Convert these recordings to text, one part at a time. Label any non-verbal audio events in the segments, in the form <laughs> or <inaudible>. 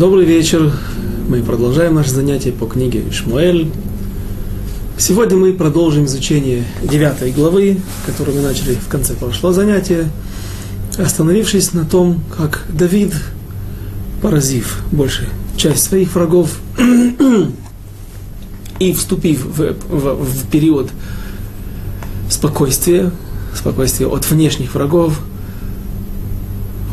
Добрый вечер. Мы продолжаем наше занятие по книге Ишмуэль. Сегодня мы продолжим изучение девятой главы, которую мы начали в конце прошлого занятия, остановившись на том, как Давид, поразив большую часть своих врагов и вступив в, в, в период спокойствия, спокойствия от внешних врагов,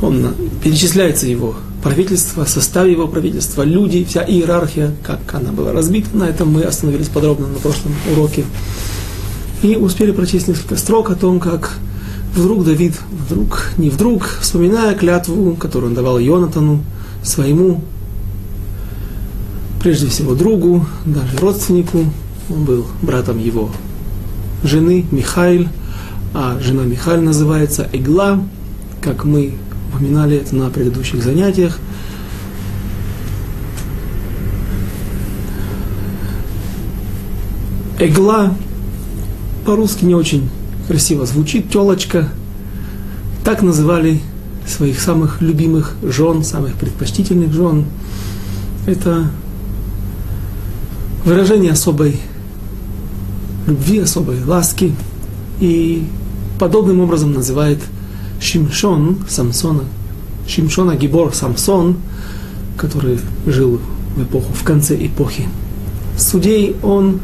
он перечисляется его правительство, состав его правительства, люди, вся иерархия, как она была разбита. На этом мы остановились подробно на прошлом уроке. И успели прочесть несколько строк о том, как вдруг Давид, вдруг, не вдруг, вспоминая клятву, которую он давал Йонатану, своему, прежде всего другу, даже родственнику, он был братом его жены Михаил, а жена Михаил называется Игла, как мы упоминали это на предыдущих занятиях. Эгла по-русски не очень красиво звучит, телочка. Так называли своих самых любимых жен, самых предпочтительных жен. Это выражение особой любви, особой ласки. И подобным образом называет Шимшон, Самсона, Шимшона Гибор Самсон, который жил в эпоху, в конце эпохи судей, он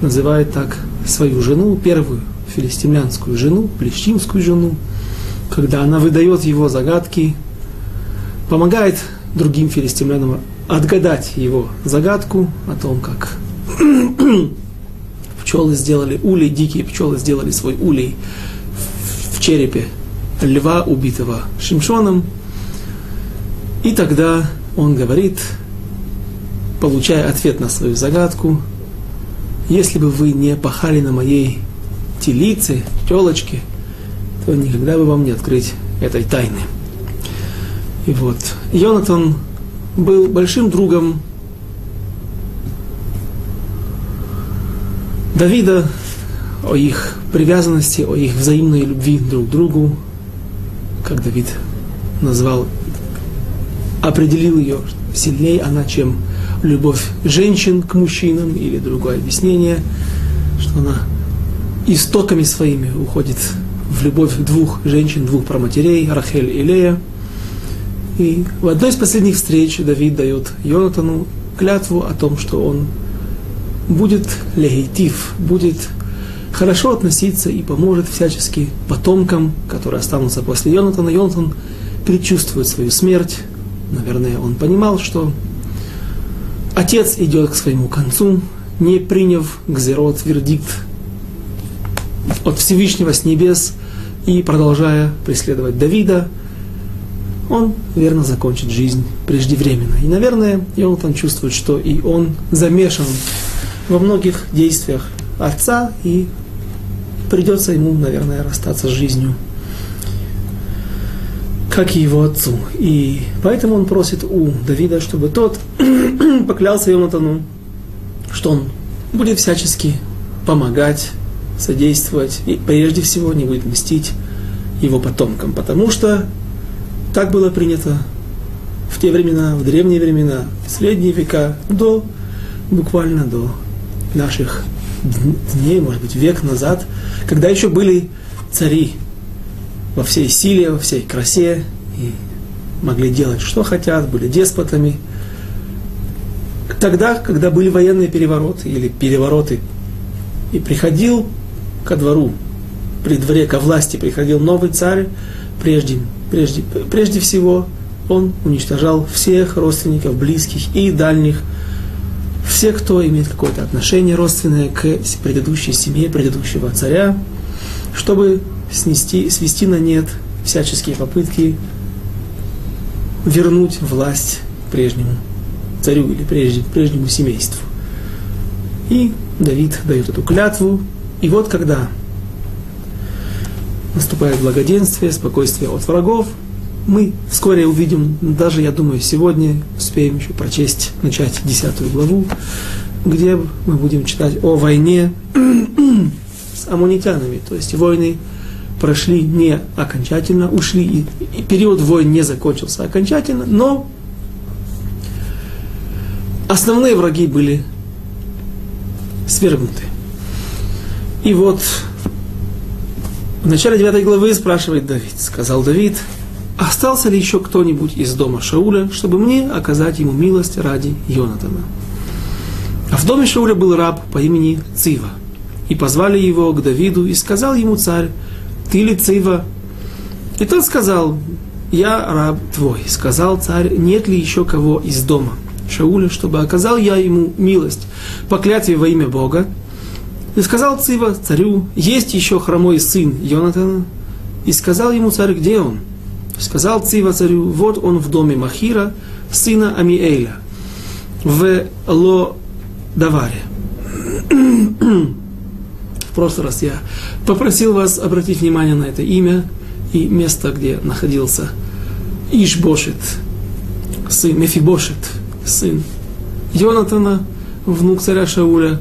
называет так свою жену, первую филистимлянскую жену, плещимскую жену, когда она выдает его загадки, помогает другим филистимлянам отгадать его загадку о том, как <clears throat> пчелы сделали улей, дикие пчелы сделали свой улей в черепе льва, убитого Шимшоном. И тогда он говорит, получая ответ на свою загадку, если бы вы не пахали на моей телице, телочке, то никогда бы вам не открыть этой тайны. И вот, Йонатан был большим другом Давида, о их привязанности, о их взаимной любви друг к другу, как Давид назвал, определил ее сильнее она, чем любовь женщин к мужчинам, или другое объяснение, что она истоками своими уходит в любовь двух женщин, двух проматерей, Рахель и Лея. И в одной из последних встреч Давид дает Йонатану клятву о том, что он будет легитив, будет хорошо относиться и поможет всячески потомкам, которые останутся после Йонатана. Йонатан предчувствует свою смерть. Наверное, он понимал, что отец идет к своему концу, не приняв гзерот, вердикт от Всевышнего с небес и продолжая преследовать Давида, он верно закончит жизнь преждевременно. И, наверное, Йонатан чувствует, что и он замешан во многих действиях отца и придется ему, наверное, расстаться с жизнью, как и его отцу. И поэтому он просит у Давида, чтобы тот <clears throat> поклялся Йонатану, что он будет всячески помогать, содействовать, и прежде всего не будет мстить его потомкам, потому что так было принято в те времена, в древние времена, в средние века, до, буквально до наших дней, может быть, век назад, когда еще были цари во всей силе, во всей красе, и могли делать, что хотят, были деспотами. Тогда, когда были военные перевороты или перевороты, и приходил ко двору, при дворе, ко власти приходил новый царь, прежде, прежде, прежде всего он уничтожал всех родственников, близких и дальних, все, кто имеет какое-то отношение родственное к предыдущей семье, предыдущего царя, чтобы снести, свести на нет всяческие попытки вернуть власть прежнему царю или прежде, прежнему семейству. И Давид дает эту клятву. И вот когда наступает благоденствие, спокойствие от врагов, мы вскоре увидим, даже, я думаю, сегодня успеем еще прочесть, начать десятую главу, где мы будем читать о войне <clears throat> с амунитянами. То есть войны прошли не окончательно, ушли, и, и период войн не закончился окончательно, но основные враги были свергнуты. И вот в начале 9 главы спрашивает Давид. Сказал Давид, остался ли еще кто-нибудь из дома Шауля, чтобы мне оказать ему милость ради Йонатана? А в доме Шауля был раб по имени Цива. И позвали его к Давиду, и сказал ему царь, ты ли Цива? И тот сказал, я раб твой. Сказал царь, нет ли еще кого из дома Шауля, чтобы оказал я ему милость по клятве во имя Бога. И сказал Цива царю, есть еще хромой сын Йонатана. И сказал ему царь, где он? Сказал Цива царю, вот он в доме Махира, сына Амиэля, в Ло-Даваре. <clears throat> в прошлый раз я попросил вас обратить внимание на это имя и место, где находился Ишбошет, сын Мефибошет, сын Йонатана, внук царя Шауля,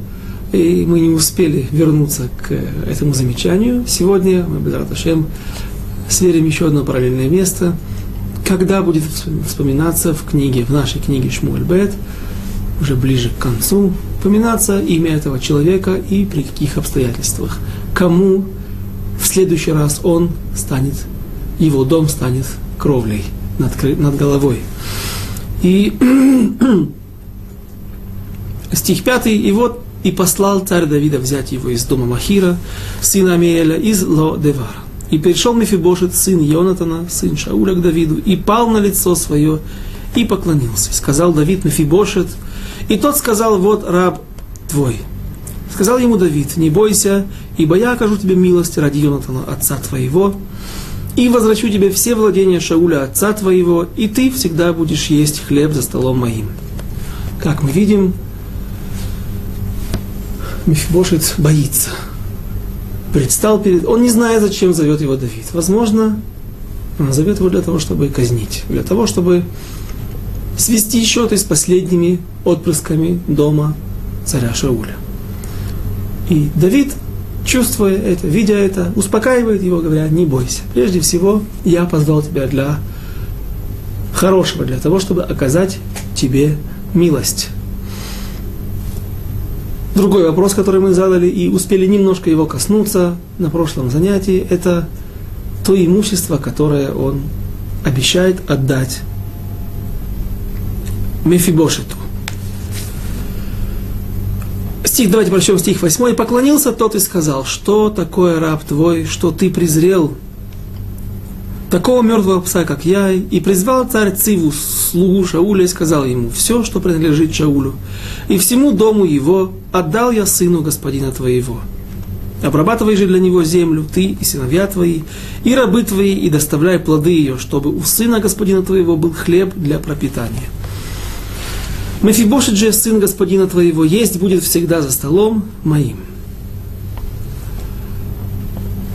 и мы не успели вернуться к этому замечанию. Сегодня мы, Бедраташем, сверим еще одно параллельное место, когда будет вспоминаться в книге, в нашей книге Шмуэль Бет, уже ближе к концу, упоминаться имя этого человека и при каких обстоятельствах, кому в следующий раз он станет, его дом станет кровлей над, над головой. И <clears throat> стих 5, и вот и послал царь Давида взять его из дома Махира, сына Амиэля, из Ло-Девара. И пришел Мефибошет, сын Йонатана, сын Шауля к Давиду, и пал на лицо свое, и поклонился. И сказал Давид Мефибошет, и тот сказал, вот раб твой. Сказал ему Давид, не бойся, ибо я окажу тебе милость ради Йонатана, отца твоего, и возвращу тебе все владения Шауля, отца твоего, и ты всегда будешь есть хлеб за столом моим. Как мы видим, Мефибошет боится. Предстал перед... Он не знает, зачем зовет его Давид. Возможно, он зовет его для того, чтобы казнить. Для того, чтобы свести счеты с последними отпрысками дома царя Шауля. И Давид чувствуя это, видя это, успокаивает его, говоря, не бойся. Прежде всего, я позвал тебя для хорошего, для того, чтобы оказать тебе милость. Другой вопрос, который мы задали и успели немножко его коснуться на прошлом занятии, это то имущество, которое он обещает отдать Мефибошету стих, давайте прочтем стих 8. «И поклонился тот и сказал, что такое раб твой, что ты презрел такого мертвого пса, как я, и призвал царь Циву, слугу Шауля, и сказал ему, все, что принадлежит Шаулю, и всему дому его отдал я сыну господина твоего. Обрабатывай же для него землю, ты и сыновья твои, и рабы твои, и доставляй плоды ее, чтобы у сына господина твоего был хлеб для пропитания. Мефибошит же, сын господина твоего, есть будет всегда за столом моим.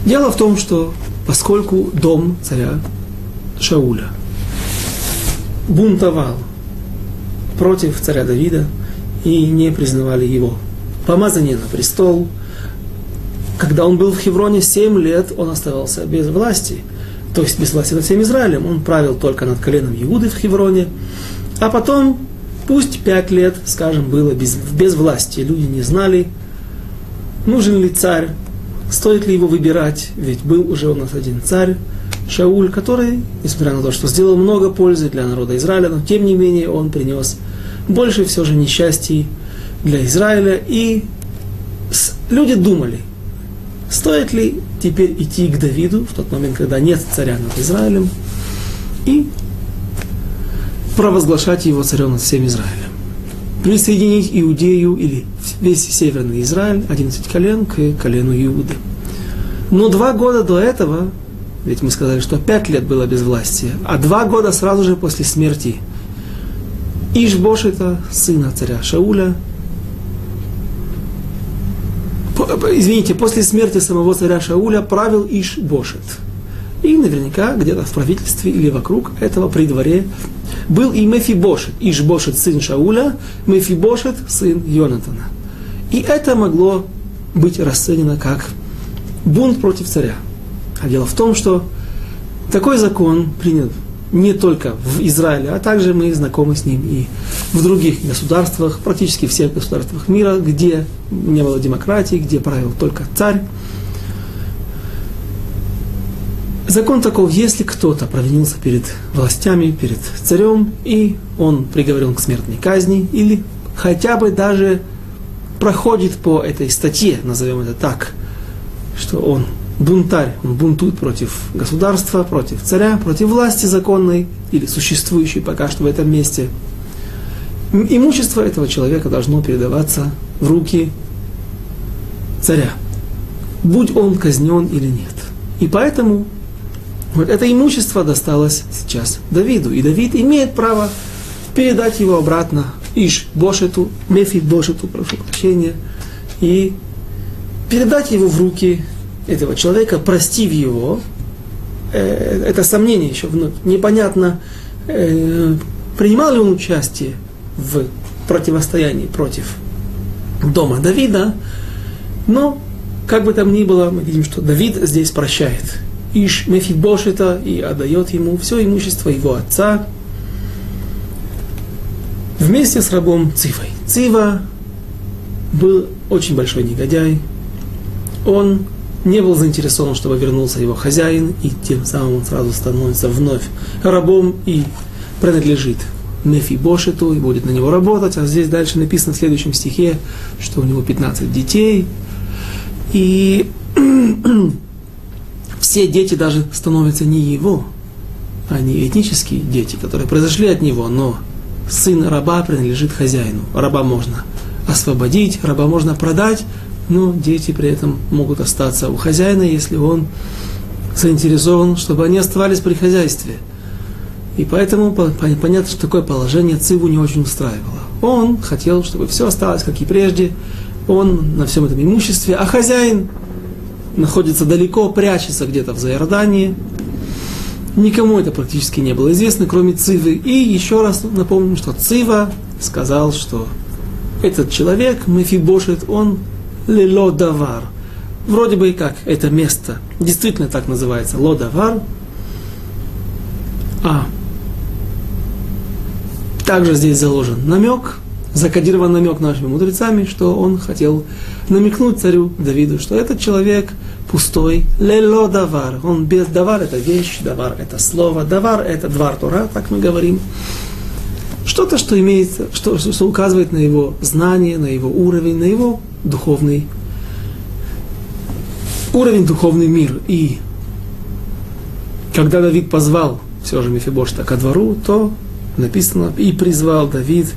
Дело в том, что поскольку дом царя Шауля бунтовал против царя Давида и не признавали его. Помазание на престол, когда он был в Хевроне 7 лет, он оставался без власти, то есть без власти над всем Израилем. Он правил только над коленом Иуды в Хевроне, а потом Пусть пять лет, скажем, было без, без власти, люди не знали, нужен ли царь, стоит ли его выбирать, ведь был уже у нас один царь, Шауль, который, несмотря на то, что сделал много пользы для народа Израиля, но тем не менее он принес больше все же несчастий для Израиля, и люди думали, стоит ли теперь идти к Давиду в тот момент, когда нет царя над Израилем, и провозглашать его царем над всем Израилем. Присоединить Иудею или весь северный Израиль, 11 колен, к колену Иуды. Но два года до этого, ведь мы сказали, что пять лет было без власти, а два года сразу же после смерти Ишбошита, сына царя Шауля, извините, после смерти самого царя Шауля правил Ишбошет. И наверняка где-то в правительстве или вокруг этого при дворе был и Мефибошет, Ишбошет, сын Шауля, Мефибошет, сын Йонатана. И это могло быть расценено как бунт против царя. А дело в том, что такой закон принят не только в Израиле, а также мы знакомы с ним и в других государствах, практически всех государствах мира, где не было демократии, где правил только царь. Закон таков, если кто-то провинился перед властями, перед царем, и он приговорен к смертной казни, или хотя бы даже проходит по этой статье, назовем это так, что он бунтарь, он бунтует против государства, против царя, против власти законной или существующей пока что в этом месте. Имущество этого человека должно передаваться в руки царя, будь он казнен или нет. И поэтому вот это имущество досталось сейчас Давиду. И Давид имеет право передать его обратно Иш Бошету, Мефи Бошету, прошу прощения, и передать его в руки этого человека, простив его, э, это сомнение еще вновь, непонятно, э, принимал ли он участие в противостоянии против дома Давида, но, как бы там ни было, мы видим, что Давид здесь прощает. Иш Мефибошета и отдает ему все имущество его отца вместе с рабом Цивой. Цива был очень большой негодяй. Он не был заинтересован, чтобы вернулся его хозяин, и тем самым он сразу становится вновь рабом и принадлежит Мефибошету и будет на него работать. А здесь дальше написано в следующем стихе, что у него 15 детей. И <clears throat> все дети даже становятся не его, а не этнические дети, которые произошли от него, но сын раба принадлежит хозяину. Раба можно освободить, раба можно продать, но дети при этом могут остаться у хозяина, если он заинтересован, чтобы они оставались при хозяйстве. И поэтому понятно, что такое положение Циву не очень устраивало. Он хотел, чтобы все осталось, как и прежде, он на всем этом имуществе, а хозяин находится далеко, прячется где-то в Заордании. Никому это практически не было известно, кроме Цивы. И еще раз напомним, что Цива сказал, что этот человек, Мефибошет, он лелодавар. Вроде бы как это место действительно так называется, лодавар. А также здесь заложен намек, закодирован намек нашими мудрецами, что он хотел намекнуть царю Давиду, что этот человек пустой, лело давар, он без давар это вещь, давар это слово, давар это двар Тора, так мы говорим. Что-то, что имеет, что, что указывает на его знание, на его уровень, на его духовный уровень, духовный мир. И когда Давид позвал все же Мефибошта ко двору, то написано, и призвал Давид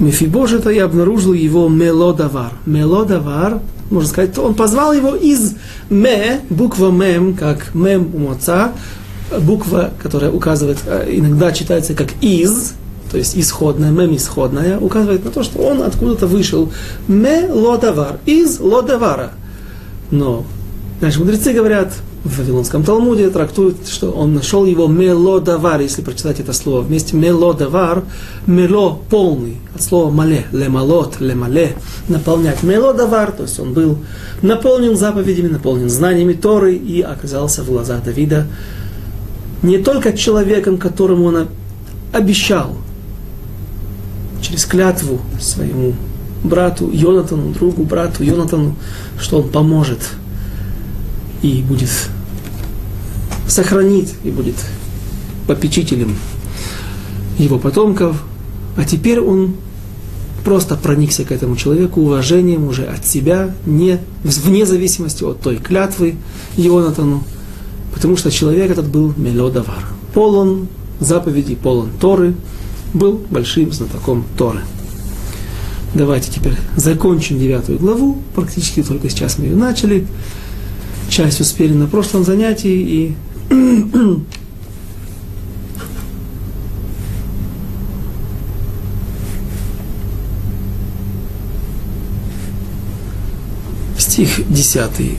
Мефибошета и обнаружил его мелодавар. Мелодавар, можно сказать, он позвал его из ме, буква мем, как мем у моца, буква, которая указывает, э, иногда читается как из, то есть исходная, мем исходная, указывает на то, что он откуда-то вышел. Ме лодавар, из лодавара. Но наши мудрецы говорят, в Вавилонском Талмуде трактуют, что он нашел его мелодавар, если прочитать это слово вместе. Мелодавар, мело полный, от слова мале, лемалот, лемале, наполнять. Мелодавар, то есть он был наполнен заповедями, наполнен знаниями Торы и оказался в глазах Давида не только человеком, которому он обещал через клятву своему брату Йонатану, другу брату Йонатану, что он поможет и будет сохранить и будет попечителем его потомков. А теперь он просто проникся к этому человеку уважением уже от себя, не, вне зависимости от той клятвы Йонатану, потому что человек этот был мелодавар, полон заповедей, полон Торы, был большим знатоком Торы. Давайте теперь закончим девятую главу. Практически только сейчас мы ее начали. Часть успели на прошлом занятии и <clears throat> стих десятый.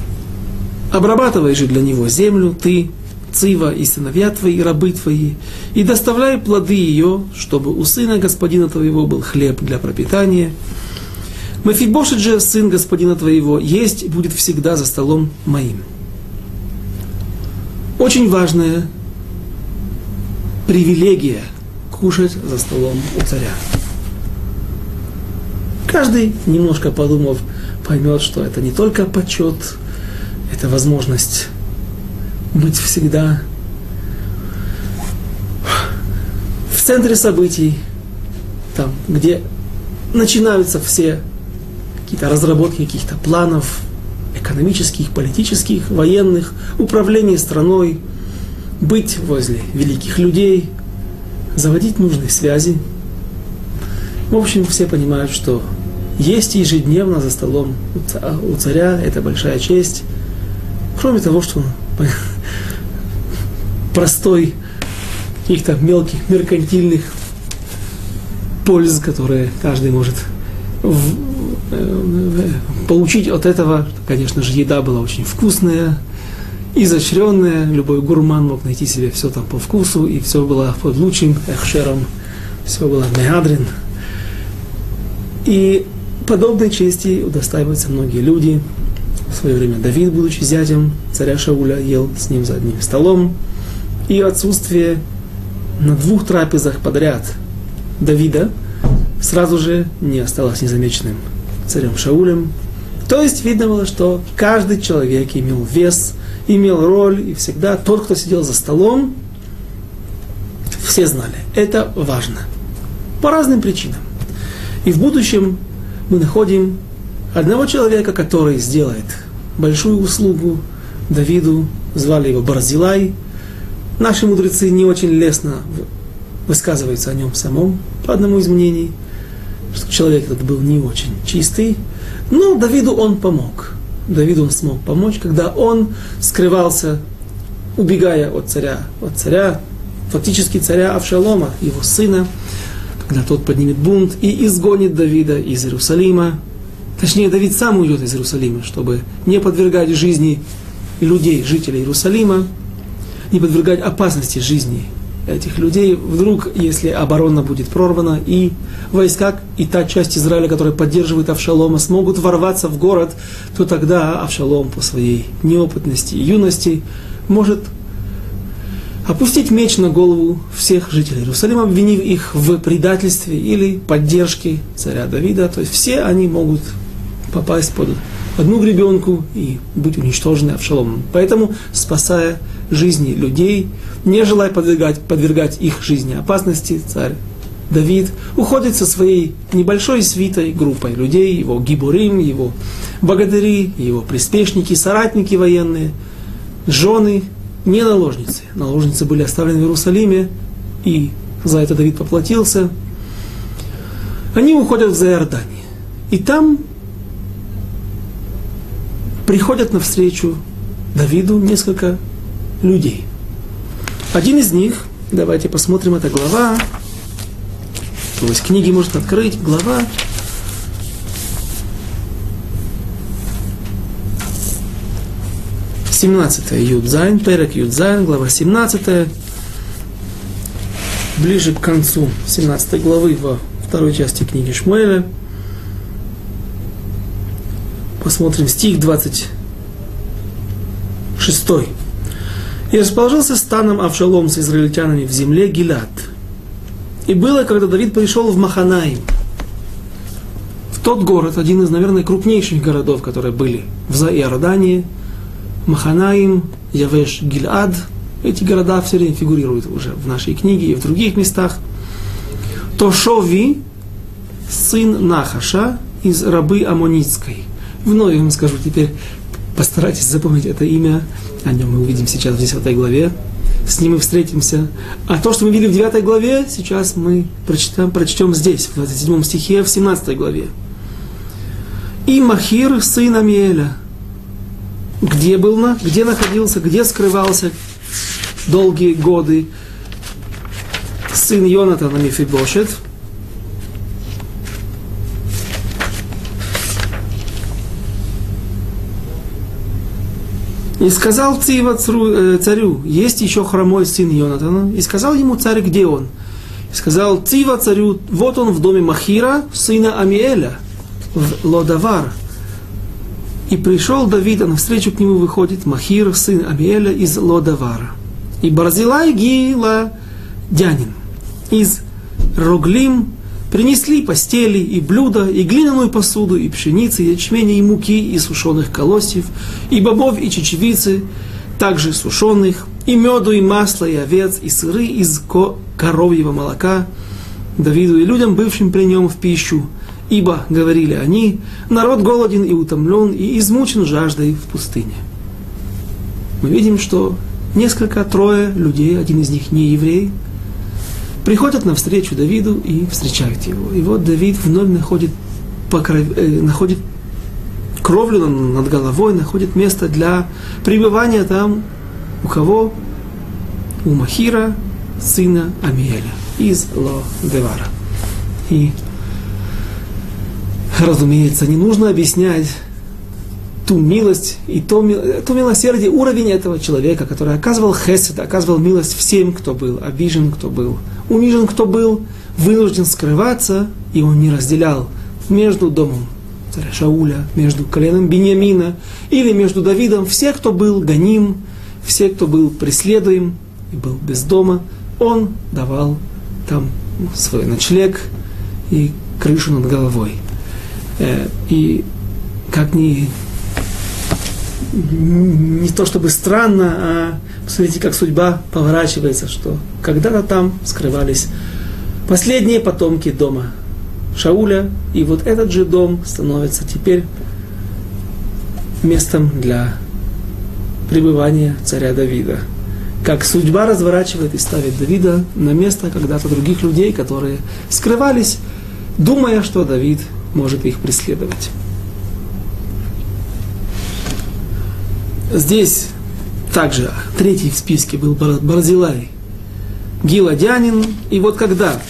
Обрабатывай же для него землю, ты, Цива и сыновья твои, рабы твои, и доставляй плоды ее, чтобы у сына господина твоего был хлеб для пропитания. Мафибошит же, сын господина твоего, есть будет всегда за столом моим. Очень важное привилегия кушать за столом у царя. Каждый, немножко подумав, поймет, что это не только почет, это возможность быть всегда в центре событий, там, где начинаются все какие-то разработки каких-то планов экономических, политических, военных, управление страной, быть возле великих людей, заводить нужные связи. В общем, все понимают, что есть ежедневно за столом у царя, это большая честь. Кроме того, что он <laughs> простой каких-то мелких меркантильных польз, которые каждый может получить от этого. Конечно же, еда была очень вкусная, изощренная. Любой гурман мог найти себе все там по вкусу, и все было под лучшим эхшером, все было меадрин. И подобной чести удостаиваются многие люди. В свое время Давид, будучи зятем царя Шауля, ел с ним за одним столом. И отсутствие на двух трапезах подряд Давида сразу же не осталось незамеченным царем Шаулем. То есть видно было, что каждый человек имел вес, имел роль, и всегда тот, кто сидел за столом, все знали. Это важно. По разным причинам. И в будущем мы находим одного человека, который сделает большую услугу Давиду, звали его Барзилай. Наши мудрецы не очень лестно высказываются о нем самом, по одному из мнений, человек этот был не очень чистый, но Давиду он помог. Давиду он смог помочь, когда он скрывался, убегая от царя, от царя, фактически царя Авшалома, его сына, когда тот поднимет бунт и изгонит Давида из Иерусалима. Точнее, Давид сам уйдет из Иерусалима, чтобы не подвергать жизни людей, жителей Иерусалима, не подвергать опасности жизни этих людей. Вдруг, если оборона будет прорвана, и войска, и та часть Израиля, которая поддерживает Авшалома, смогут ворваться в город, то тогда Авшалом по своей неопытности и юности может опустить меч на голову всех жителей Иерусалима, обвинив их в предательстве или поддержке царя Давида. То есть все они могут попасть под одну гребенку и быть уничтожены Авшаломом. Поэтому, спасая жизни людей, не желая подвергать, подвергать их жизни опасности, царь Давид уходит со своей небольшой свитой группой людей, его гибурим, его богатыри, его приспешники, соратники военные, жены, не наложницы. Наложницы были оставлены в Иерусалиме, и за это Давид поплатился. Они уходят в Заиордание. И там приходят навстречу Давиду несколько людей. Один из них, давайте посмотрим, это глава, то есть книги может открыть, глава 17 יוד זין, פרק יוד זין, глава 17, ближе к концу 17 главы во второй части книги Шмуэля. Посмотрим стих 26. «И расположился станом Авшалом с израильтянами в земле Гилад. И было, когда Давид пришел в Маханаим, в тот город, один из, наверное, крупнейших городов, которые были в Иордании – Маханаим, Явеш, Гильад. Эти города все время фигурируют уже в нашей книге и в других местах. То Шови, сын Нахаша из рабы Амонитской. Вновь вам скажу теперь, постарайтесь запомнить это имя. О нем мы увидим сейчас в 10 главе. С ним мы встретимся. А то, что мы видели в 9 главе, сейчас мы прочитаем, прочтем здесь, в 27 стихе, в 17 главе. И Махир, сын Амиэля, где был, на, где находился, где скрывался долгие годы сын Йонатана Мифибошет. И сказал Цива э, царю, есть еще хромой сын Йонатана. И сказал ему царь, где он? И сказал Цива царю, вот он в доме Махира, сына Амиэля, в Лодавар. И пришел Давид, а навстречу к нему выходит Махир, сын Амиэля из Лодавара. И Барзилай Гила Дянин из Роглим принесли постели и блюда, и глиняную посуду, и пшеницы, и ячменя, и муки, и сушеных колосьев, и бобов, и чечевицы, также сушеных, и меду, и масла, и овец, и сыры из коровьего молока, Давиду и людям, бывшим при нем в пищу, ибо, говорили они, народ голоден и утомлен, и измучен жаждой в пустыне. Мы видим, что несколько, трое людей, один из них не еврей, приходят навстречу Давиду и встречают его. И вот Давид вновь находит, покров... э, находит кровлю над головой, находит место для пребывания там у кого? У Махира, сына Амиэля, из Ло-Девара. И, разумеется, не нужно объяснять ту милость и то, то милосердие, уровень этого человека, который оказывал хесед, оказывал милость всем, кто был обижен, кто был унижен, кто был вынужден скрываться, и он не разделял между домом царя Шауля, между коленом Бениамина или между Давидом, все, кто был гоним, все, кто был преследуем и был без дома, он давал там свой ночлег и крышу над головой. Э, и как ни не то чтобы странно, а посмотрите, как судьба поворачивается, что когда-то там скрывались последние потомки дома Шауля, и вот этот же дом становится теперь местом для пребывания царя Давида. Как судьба разворачивает и ставит Давида на место когда-то других людей, которые скрывались, думая, что Давид может их преследовать. Здесь также третий в списке был Барзилай, Гиладянин. И вот когда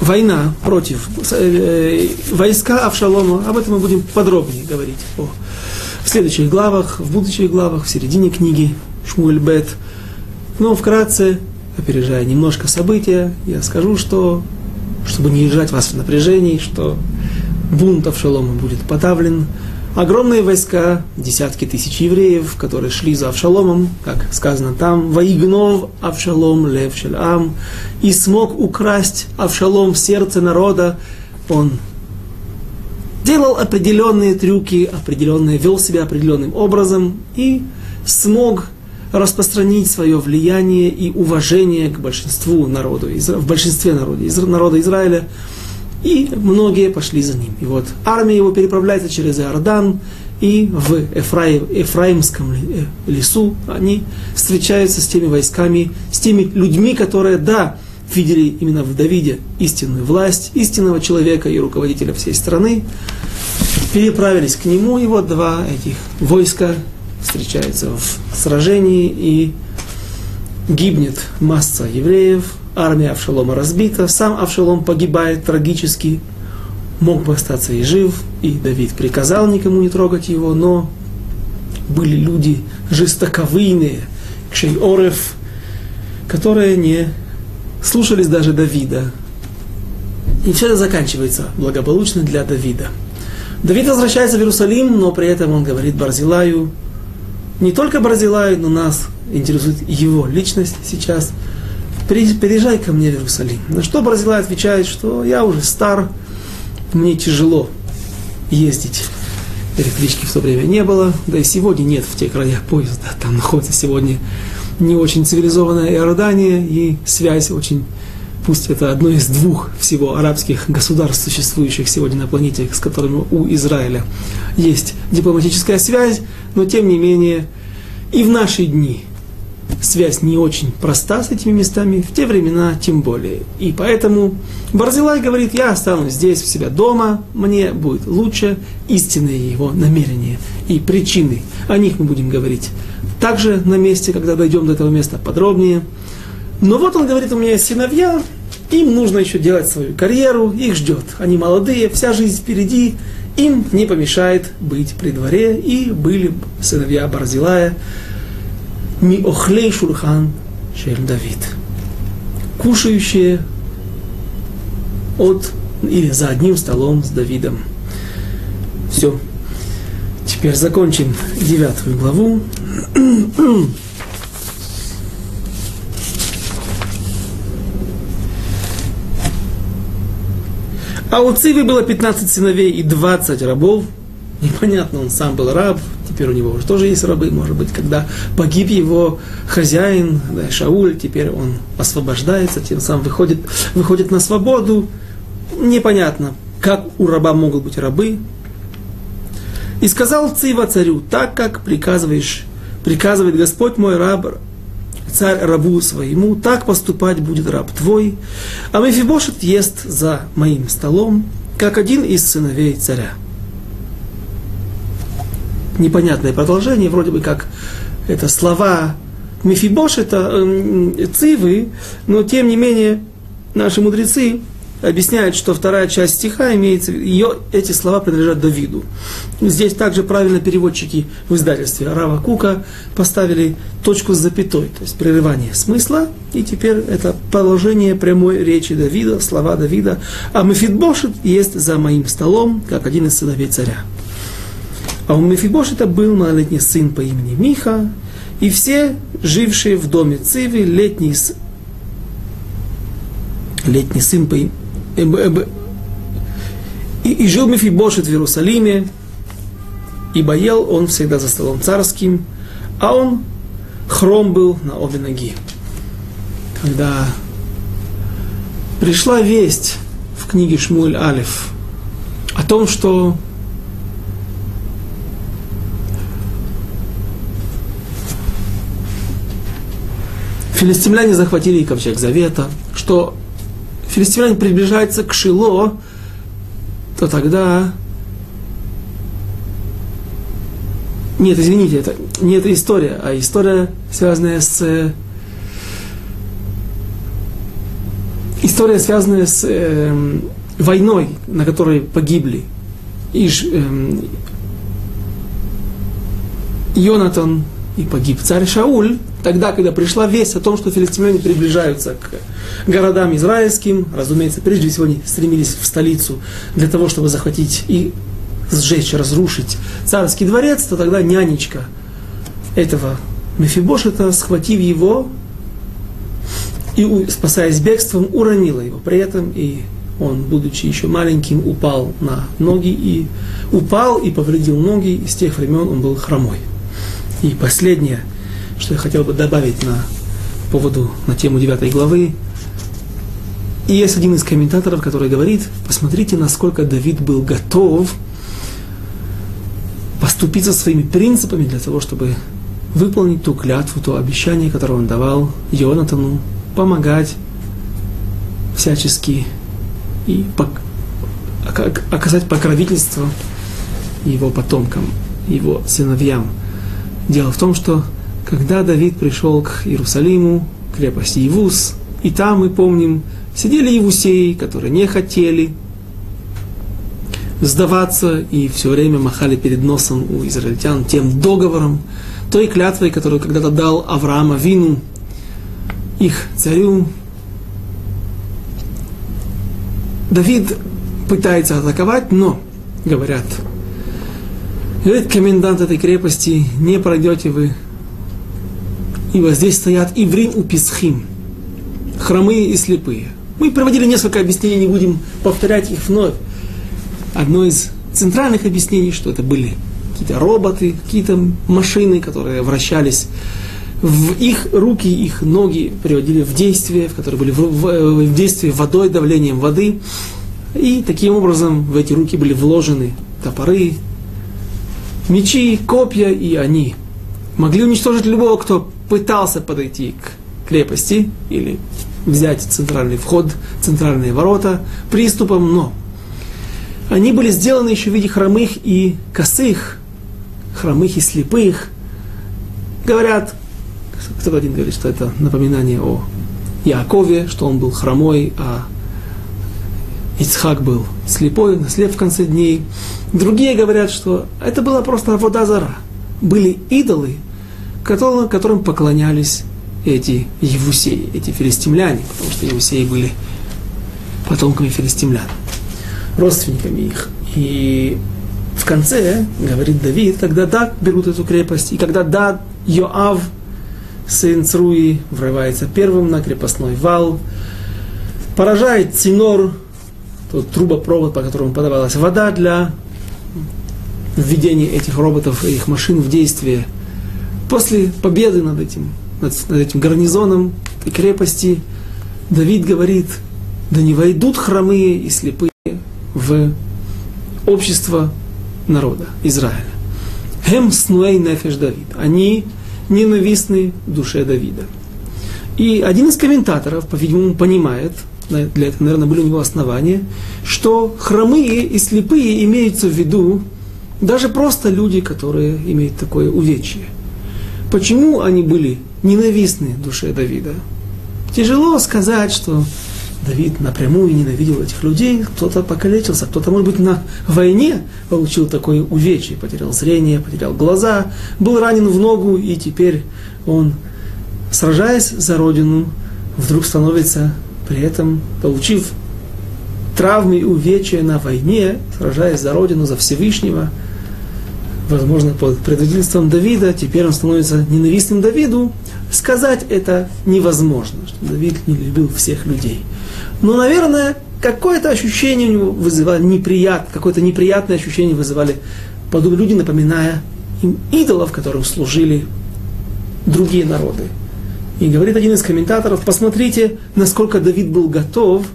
война против э, войска Авшалома, об этом мы будем подробнее говорить о, в следующих главах, в будущих главах, в середине книги Шмуэль Бет. Но вкратце, опережая немножко события, я скажу, что, чтобы не держать вас в напряжении, что бунт Авшалома будет подавлен, огромные войска, десятки тысяч евреев, которые шли за Авшаломом, как сказано там, «Воигнов Авшалом лев ам», и смог украсть Авшалом сердце народа, он делал определенные трюки, определенные, вел себя определенным образом и смог распространить свое влияние и уважение к большинству народу, в большинстве народа, народа Израиля, и многие пошли за ним. И вот армия его переправляется через Иордан, и в Эфраим, Эфраимском э, лесу они встречаются с теми войсками, с теми людьми, которые, да, видели именно в Давиде истинную власть, истинного человека и руководителя всей страны, переправились к нему, и вот два этих войска встречаются в сражении, и гибнет масса евреев, армия Авшалома разбита, сам Авшалом погибает трагически, мог бы остаться и жив, и Давид приказал никому не трогать его, но были люди жестоковыйные, кшей-орев, которые не слушались даже Давида. И все это заканчивается благополучно для Давида. Давид возвращается в Иерусалим, но при этом он говорит Барзилаю, не только Барзилаю, но нас интересует его личность сейчас – переезжай ко мне в Иерусалим. На что Барзилай отвечает, что я уже стар, мне тяжело ездить. Электрички в то время не было, да и сегодня нет в тех краях поезда. Там находится сегодня не очень цивилизованная Иордания, и связь очень, пусть это одно из двух всего арабских государств, существующих сегодня на планете, с которыми у Израиля есть дипломатическая связь, но тем не менее и в наши дни связь не очень проста с этими местами, в те времена тем более. И поэтому Барзилай говорит, я останусь здесь, у себя дома, мне будет лучше истинные его намерения и причины. О них мы будем говорить также на месте, когда дойдем до этого места подробнее. Но вот он говорит, у меня есть сыновья, им нужно еще делать свою карьеру, их ждет. Они молодые, вся жизнь впереди, им не помешает быть при дворе. И были сыновья Барзилая, Ми охлей, Шурхан Шель Давид. Кушающие от или за одним столом с Давидом. Все. Теперь закончим девятую главу. А у Циви было 15 сыновей и 20 рабов. Непонятно, он сам был раб, теперь у него уже тоже есть рабы, может быть, когда погиб его хозяин, да, Шауль, теперь он освобождается, тем самым выходит, выходит на свободу. Непонятно, как у раба могут быть рабы. И сказал Цива царю, так как приказываешь, приказывает Господь мой раб, царь рабу своему, так поступать будет раб твой, а Мефибошет ест за моим столом, как один из сыновей царя. Непонятное продолжение, вроде бы как это слова Мефибош, это э, цивы, но тем не менее наши мудрецы объясняет, что вторая часть стиха имеется, ее, эти слова принадлежат Давиду. Здесь также правильно переводчики в издательстве Рава Кука поставили точку с запятой, то есть прерывание смысла, и теперь это положение прямой речи Давида, слова Давида, а Мефидбошет есть за моим столом, как один из сыновей царя. А у Мефибошета был малолетний сын по имени Миха, и все жившие в доме Цивы, летний, летний сын по имени и, и жил Мефибошет в Иерусалиме, ибо ел он всегда за столом царским, а он хром был на обе ноги. Когда пришла весть в книге Шмуль Алиф о том, что филистимляне захватили ковчег Завета, что филистимляне приближаются к Шило, то тогда... Нет, извините, это не эта история, а история, связанная с... История, связанная с э, войной, на которой погибли. Иш, э, Йонатан и погиб царь Шауль, тогда, когда пришла весть о том, что филистимляне приближаются к городам израильским, разумеется, прежде всего они стремились в столицу для того, чтобы захватить и сжечь, разрушить царский дворец, то тогда нянечка этого Мефибошета, схватив его и, спасаясь бегством, уронила его. При этом и он, будучи еще маленьким, упал на ноги и упал и повредил ноги, и с тех времен он был хромой. И последнее, что я хотел бы добавить на поводу, на тему 9 главы, и есть один из комментаторов, который говорит, посмотрите, насколько Давид был готов поступиться своими принципами для того, чтобы выполнить ту клятву, то обещание, которое он давал Йонатану, помогать всячески и оказать покровительство его потомкам, его сыновьям. Дело в том, что когда Давид пришел к Иерусалиму, крепости Ивус, и там, мы помним, Сидели евусеи, которые не хотели сдаваться и все время махали перед носом у израильтян тем договором, той клятвой, которую когда-то дал Авраама Вину, их царю. Давид пытается атаковать, но, говорят, говорит комендант этой крепости, не пройдете вы, ибо здесь стоят Иврим у Писхим, хромые и слепые. Мы проводили несколько объяснений, не будем повторять их вновь. Одно из центральных объяснений, что это были какие-то роботы, какие-то машины, которые вращались в их руки, их ноги приводили в действие, в которые были в, в, в действии водой, давлением воды. И таким образом в эти руки были вложены топоры, мечи, копья, и они могли уничтожить любого, кто пытался подойти к крепости или взять центральный вход, центральные ворота приступом, но они были сделаны еще в виде хромых и косых, хромых и слепых. Говорят, кто-то один говорит, что это напоминание о Якове, что он был хромой, а Ицхак был слепой, наслеп в конце дней. Другие говорят, что это была просто вода зара. Были идолы, которым поклонялись эти евусеи, эти филистимляне, потому что евусеи были потомками филистимлян, родственниками их. И в конце, говорит Давид, когда Дад берут эту крепость, и когда Дад, Йоав, сын Цруи, врывается первым на крепостной вал, поражает Цинор тот трубопровод, по которому подавалась вода для введения этих роботов и их машин в действие. После победы над этим, над, над этим гарнизоном и крепости Давид говорит, да не войдут хромые и слепые в общество народа Израиля. Хем снуэй нефеш Давид. Они ненавистны душе Давида. И один из комментаторов, по-видимому, понимает, для этого, наверное, были у него основания, что хромые и слепые имеются в виду даже просто люди, которые имеют такое увечье. Почему они были ненавистны душе Давида? Тяжело сказать, что Давид напрямую ненавидел этих людей, кто-то покалечился, кто-то, может быть, на войне получил такое увечье, потерял зрение, потерял глаза, был ранен в ногу, и теперь он, сражаясь за родину, вдруг становится при этом, получив травмы и увечья на войне, сражаясь за родину, за Всевышнего, возможно, под предводительством Давида, теперь он становится ненавистным Давиду, сказать это невозможно, что Давид не любил всех людей – но, наверное, какое-то ощущение у него вызывали неприятное, какое-то неприятное ощущение вызывали подобные люди, напоминая им идолов, которым служили другие народы. И говорит один из комментаторов, посмотрите, насколько Давид был готов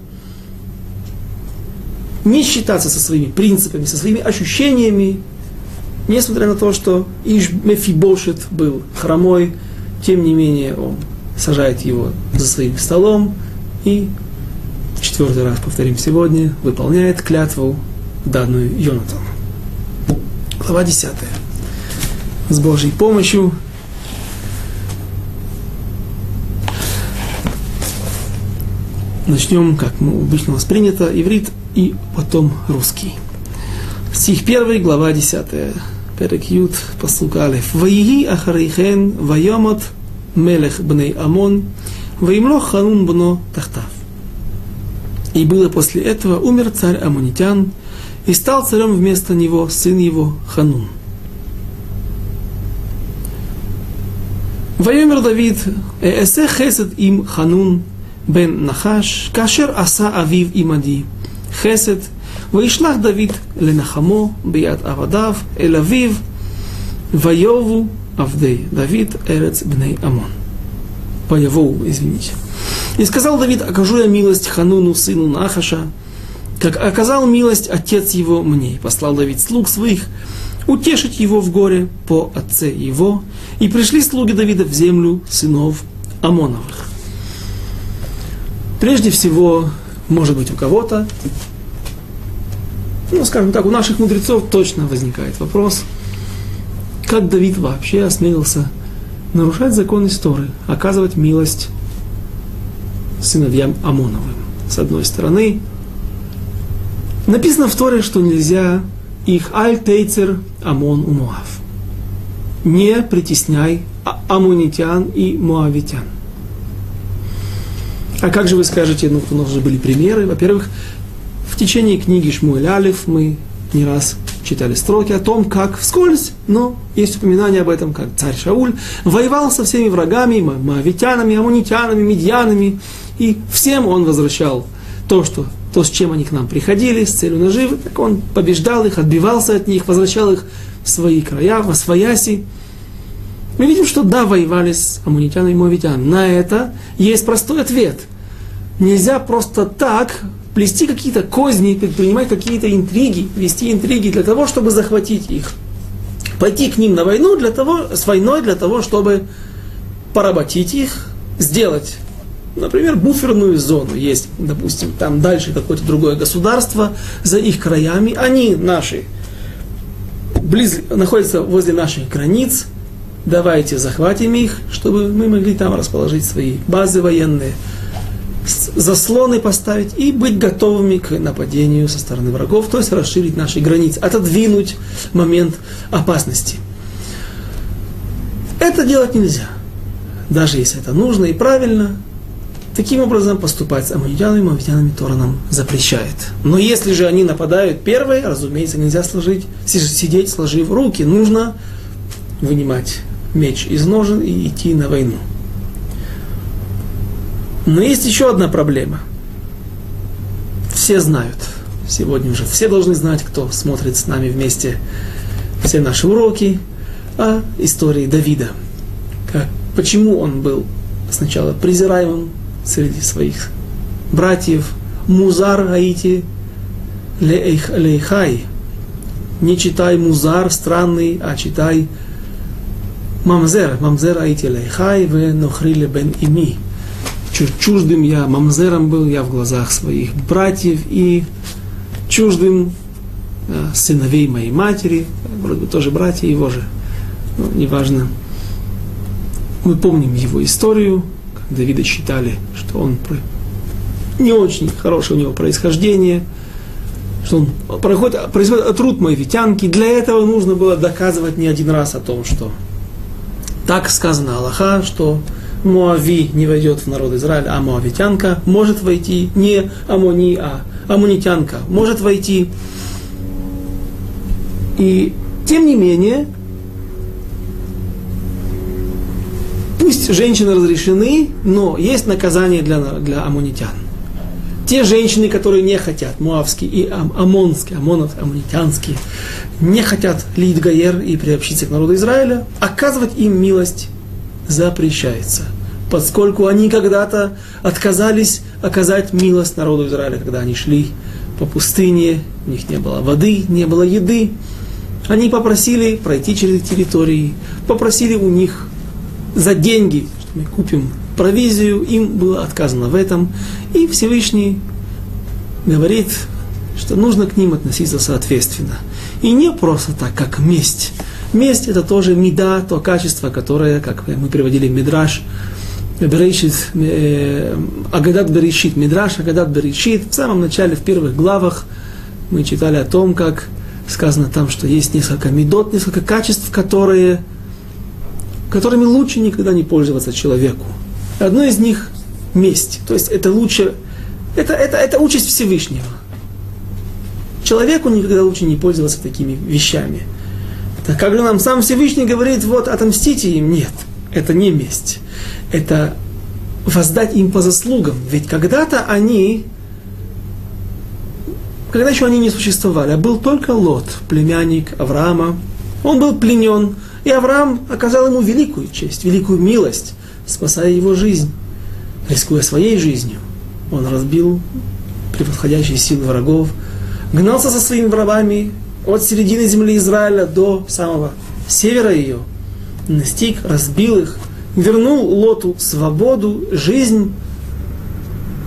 не считаться со своими принципами, со своими ощущениями, несмотря на то, что Иш Мефибошет был хромой, тем не менее он сажает его за своим столом и четвертый раз повторим сегодня, выполняет клятву, данную Йонатану. Глава 10. С Божьей помощью начнем, как мы обычно у нас принято, иврит и потом русский. Стих 1, глава 10. Перек Ют, послуг Алеф. Ваиги ахарейхен вайомот мелех бней Амон, ваимлох ханун бно тахтав. И было после этого, умер царь Амунитян, и стал царем вместо него сын его Ханун. ויאמר דוד, אעשה חסד עם חנון בן נחש, כאשר עשה אביו עמדי חסד, וישלח דוד לנחמו ביד עבדיו אל אביו, ויובו עבדי דוד ארץ בני עמון. ויבואו, извините. И сказал Давид, окажу я милость Хануну, сыну Нахаша, как оказал милость отец его мне. И послал Давид слуг своих утешить его в горе по отце его. И пришли слуги Давида в землю сынов Амоновых. Прежде всего, может быть, у кого-то, ну, скажем так, у наших мудрецов точно возникает вопрос, как Давид вообще осмелился нарушать закон истории, оказывать милость сыновьям Амоновым. С одной стороны, написано в Торе, что нельзя их аль-тейцер Амон у Муав. Не притесняй а-, амунитян и муавитян. А как же вы скажете, ну, у нас же были примеры. Во-первых, течение книги Шмуэль Алиф мы не раз читали строки о том, как вскользь, но есть упоминание об этом, как царь Шауль воевал со всеми врагами, моавитянами, амунитянами, медьянами, и всем он возвращал то, что, то, с чем они к нам приходили, с целью наживы, так он побеждал их, отбивался от них, возвращал их в свои края, во свояси. Мы видим, что да, воевали с амунитянами и моавитянами. На это есть простой ответ. Нельзя просто так плести какие-то козни, предпринимать какие-то интриги, вести интриги для того, чтобы захватить их. Пойти к ним на войну для того, с войной для того, чтобы поработить их, сделать Например, буферную зону. Есть, допустим, там дальше какое-то другое государство, за их краями, они наши, близ, находятся возле наших границ, давайте захватим их, чтобы мы могли там расположить свои базы военные, заслоны поставить и быть готовыми к нападению со стороны врагов, то есть расширить наши границы, отодвинуть момент опасности. Это делать нельзя. Даже если это нужно и правильно, Таким образом поступать с амунитянами, мавитянами Тора нам запрещает. Но если же они нападают первые, разумеется, нельзя сложить, сидеть, сложив руки. Нужно вынимать меч из ножен и идти на войну. Но есть еще одна проблема. Все знают, Сегодня уже все должны знать, кто смотрит с нами вместе все наши уроки о истории Давида. Как, почему он был сначала презираемым среди своих братьев, Музар Аити Лейхай. Не читай Музар странный, а читай Мамзер. Мамзер Аити Лейхай в Нохриле бен Ими. Чуждым я, мамзером был я в глазах своих братьев и чуждым да, сыновей моей матери, вроде бы тоже братья его же, но неважно. Мы помним его историю, как Давида считали, что он не очень хорошее у него происхождение, что он проходит, производит труд моевитянки. Для этого нужно было доказывать не один раз о том, что так сказано Аллаха, что Моави не войдет в народ Израиля, а Моавитянка может войти, не Амони, а Амунитянка может войти. И тем не менее, пусть женщины разрешены, но есть наказание для, для амунитян. Те женщины, которые не хотят, муавские и ам, амонские, амонов, амунитянские, не хотят лить гаер и приобщиться к народу Израиля, оказывать им милость запрещается, поскольку они когда-то отказались оказать милость народу Израиля, когда они шли по пустыне, у них не было воды, не было еды, они попросили пройти через территории, попросили у них за деньги, что мы купим провизию, им было отказано в этом. И Всевышний говорит, что нужно к ним относиться соответственно. И не просто так, как месть. Месть это тоже меда, то качество, которое, как мы приводили в Мидраш, Берешит, э, Агадат Берешит, Мидраш Агадат Берешит, в самом начале, в первых главах мы читали о том, как сказано там, что есть несколько медот, несколько качеств, которые, которыми лучше никогда не пользоваться человеку. Одно из них – месть. То есть это лучше, это, это, это участь Всевышнего. Человеку никогда лучше не пользоваться такими вещами. Так как же нам сам Всевышний говорит, вот отомстите им, нет, это не месть. Это воздать им по заслугам. Ведь когда-то они, когда еще они не существовали, а был только Лот, племянник Авраама, он был пленен, и Авраам оказал ему великую честь, великую милость спасая его жизнь, рискуя своей жизнью. Он разбил превосходящие силы врагов, гнался со своими врагами от середины земли Израиля до самого севера ее, настиг, разбил их, вернул Лоту свободу, жизнь.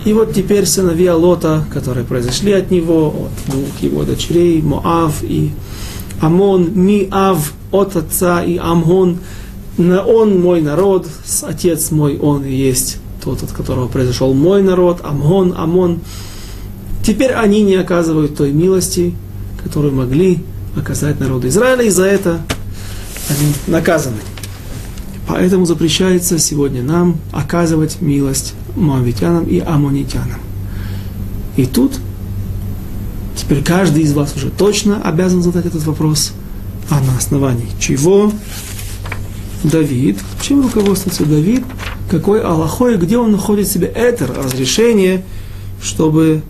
И вот теперь сыновья Лота, которые произошли от него, от двух его дочерей, Моав и Амон, Миав от отца и Амон, он мой народ, отец мой, он и есть тот, от которого произошел мой народ, Амон, Амон. Теперь они не оказывают той милости, которую могли оказать народу Израиля, и за это они наказаны. Поэтому запрещается сегодня нам оказывать милость моавитянам и амонитянам. И тут теперь каждый из вас уже точно обязан задать этот вопрос, а на основании чего? Давид, чем руководствуется Давид, какой Аллахой, где он находит себе это разрешение, чтобы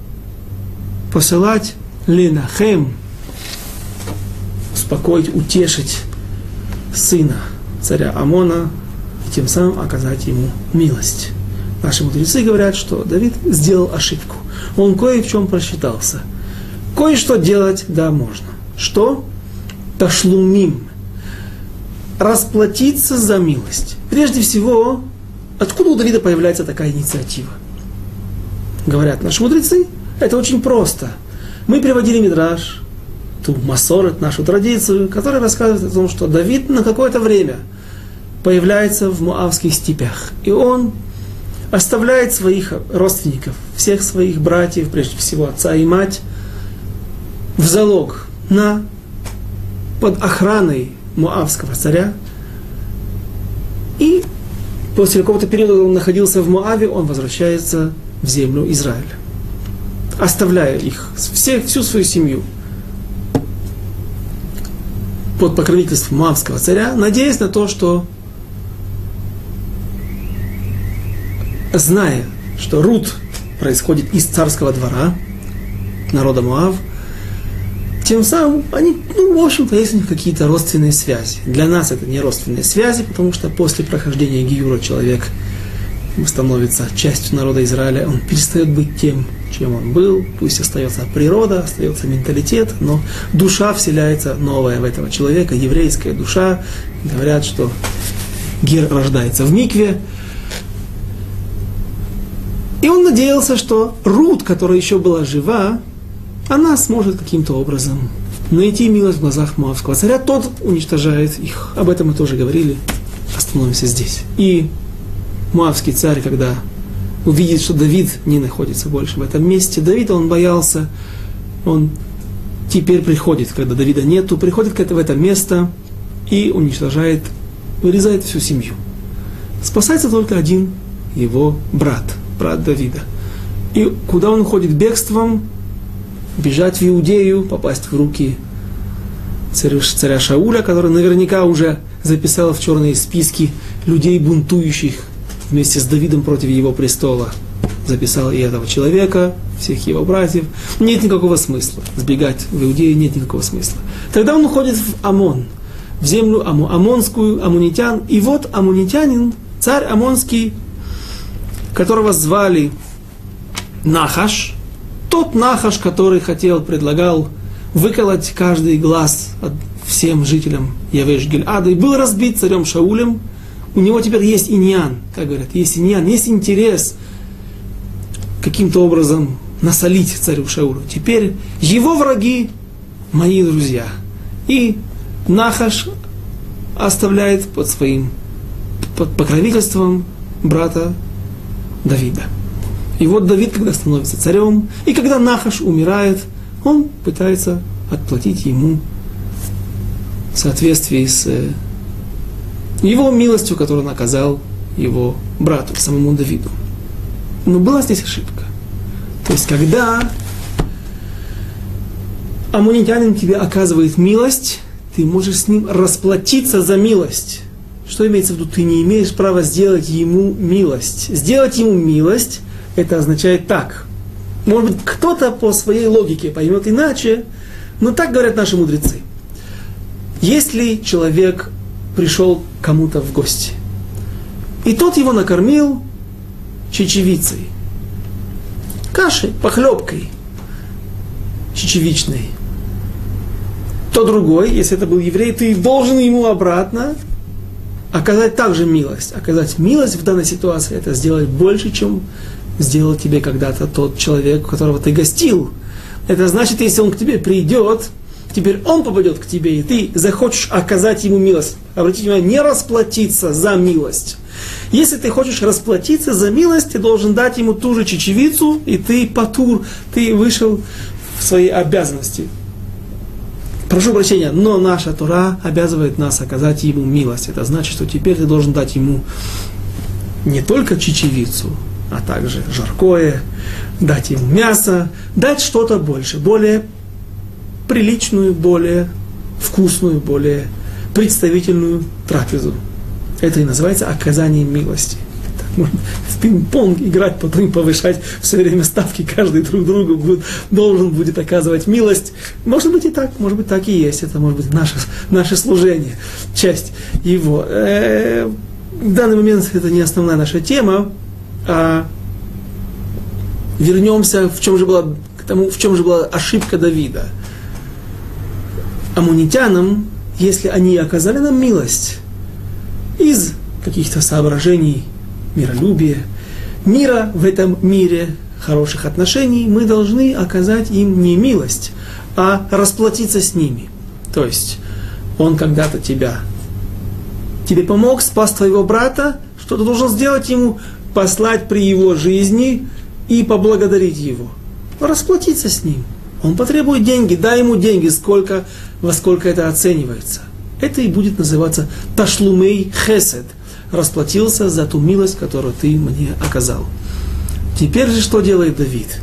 посылать Ленахем, успокоить, утешить сына царя Амона и тем самым оказать ему милость. Наши мудрецы говорят, что Давид сделал ошибку. Он кое в чем просчитался. Кое-что делать, да, можно. Что? Ташлумим расплатиться за милость. Прежде всего, откуда у Давида появляется такая инициатива? Говорят наши мудрецы, это очень просто. Мы приводили Мидраш, ту Масорет, нашу традицию, которая рассказывает о том, что Давид на какое-то время появляется в Муавских степях. И он оставляет своих родственников, всех своих братьев, прежде всего отца и мать, в залог на под охраной Моавского царя. И после какого-то периода он находился в Моаве, он возвращается в землю Израиля, оставляя их, всех, всю свою семью под покровительством Моавского царя, надеясь на то, что зная, что Рут происходит из царского двора, народа Муав. Тем самым они, ну, в общем-то, есть у них какие-то родственные связи. Для нас это не родственные связи, потому что после прохождения Гиюра человек становится частью народа Израиля, он перестает быть тем, чем он был, пусть остается природа, остается менталитет, но душа вселяется новая в этого человека, еврейская душа. Говорят, что Гер рождается в Микве, и он надеялся, что Рут, которая еще была жива, она сможет каким-то образом найти милость в глазах Моавского царя. Тот уничтожает их. Об этом мы тоже говорили. Остановимся здесь. И Моавский царь, когда увидит, что Давид не находится больше в этом месте, Давид, он боялся, он теперь приходит, когда Давида нету, приходит в это место и уничтожает, вырезает всю семью. Спасается только один его брат – брат Давида. И куда он уходит бегством? Бежать в Иудею, попасть в руки царя, царя Шауля, который наверняка уже записал в черные списки людей, бунтующих вместе с Давидом против его престола. Записал и этого человека, всех его братьев. Нет никакого смысла. Сбегать в Иудею нет никакого смысла. Тогда он уходит в Амон, в землю Аму, Амонскую, Амунитян. И вот Амунитянин, царь Амонский, которого звали Нахаш, тот Нахаш, который хотел, предлагал выколоть каждый глаз всем жителям Явеш Гильада, и был разбит царем Шаулем, у него теперь есть иньян, как говорят, есть иньян, есть интерес каким-то образом насолить царю Шаулю. Теперь его враги мои друзья. И Нахаш оставляет под своим под покровительством брата Давида. И вот Давид, когда становится царем, и когда Нахаш умирает, он пытается отплатить ему в соответствии с э, его милостью, которую он оказал его брату, самому Давиду. Но была здесь ошибка. То есть, когда амунитянин тебе оказывает милость, ты можешь с ним расплатиться за милость. Что имеется в виду? Ты не имеешь права сделать ему милость. Сделать ему милость, это означает так. Может быть, кто-то по своей логике поймет иначе, но так говорят наши мудрецы. Если человек пришел кому-то в гости, и тот его накормил чечевицей, кашей, похлебкой чечевичной, то другой, если это был еврей, ты должен ему обратно оказать также милость. Оказать милость в данной ситуации – это сделать больше, чем сделал тебе когда-то тот человек, которого ты гостил. Это значит, если он к тебе придет, теперь он попадет к тебе, и ты захочешь оказать ему милость. Обратите внимание, не расплатиться за милость. Если ты хочешь расплатиться за милость, ты должен дать ему ту же чечевицу, и ты потур, ты вышел в свои обязанности прошу прощения, но наша Тура обязывает нас оказать ему милость. Это значит, что теперь ты должен дать ему не только чечевицу, а также жаркое, дать ему мясо, дать что-то больше, более приличную, более вкусную, более представительную трапезу. Это и называется оказание милости можно в пинг-понг играть, потом повышать все время ставки, каждый друг другу будет, должен будет оказывать милость. Может быть и так, может быть так и есть. Это может быть наше, наше служение, часть его. Э, в данный момент это не основная наша тема, а вернемся, в чем же была, к тому, в чем же была ошибка Давида. Амунитянам, если они оказали нам милость из каких-то соображений миролюбия, мира в этом мире, хороших отношений, мы должны оказать им не милость, а расплатиться с ними. То есть, он когда-то тебя, тебе помог, спас твоего брата, что ты должен сделать ему? Послать при его жизни и поблагодарить его. Расплатиться с ним. Он потребует деньги, дай ему деньги, сколько, во сколько это оценивается. Это и будет называться ташлумей хесед – расплатился за ту милость, которую ты мне оказал. Теперь же что делает Давид?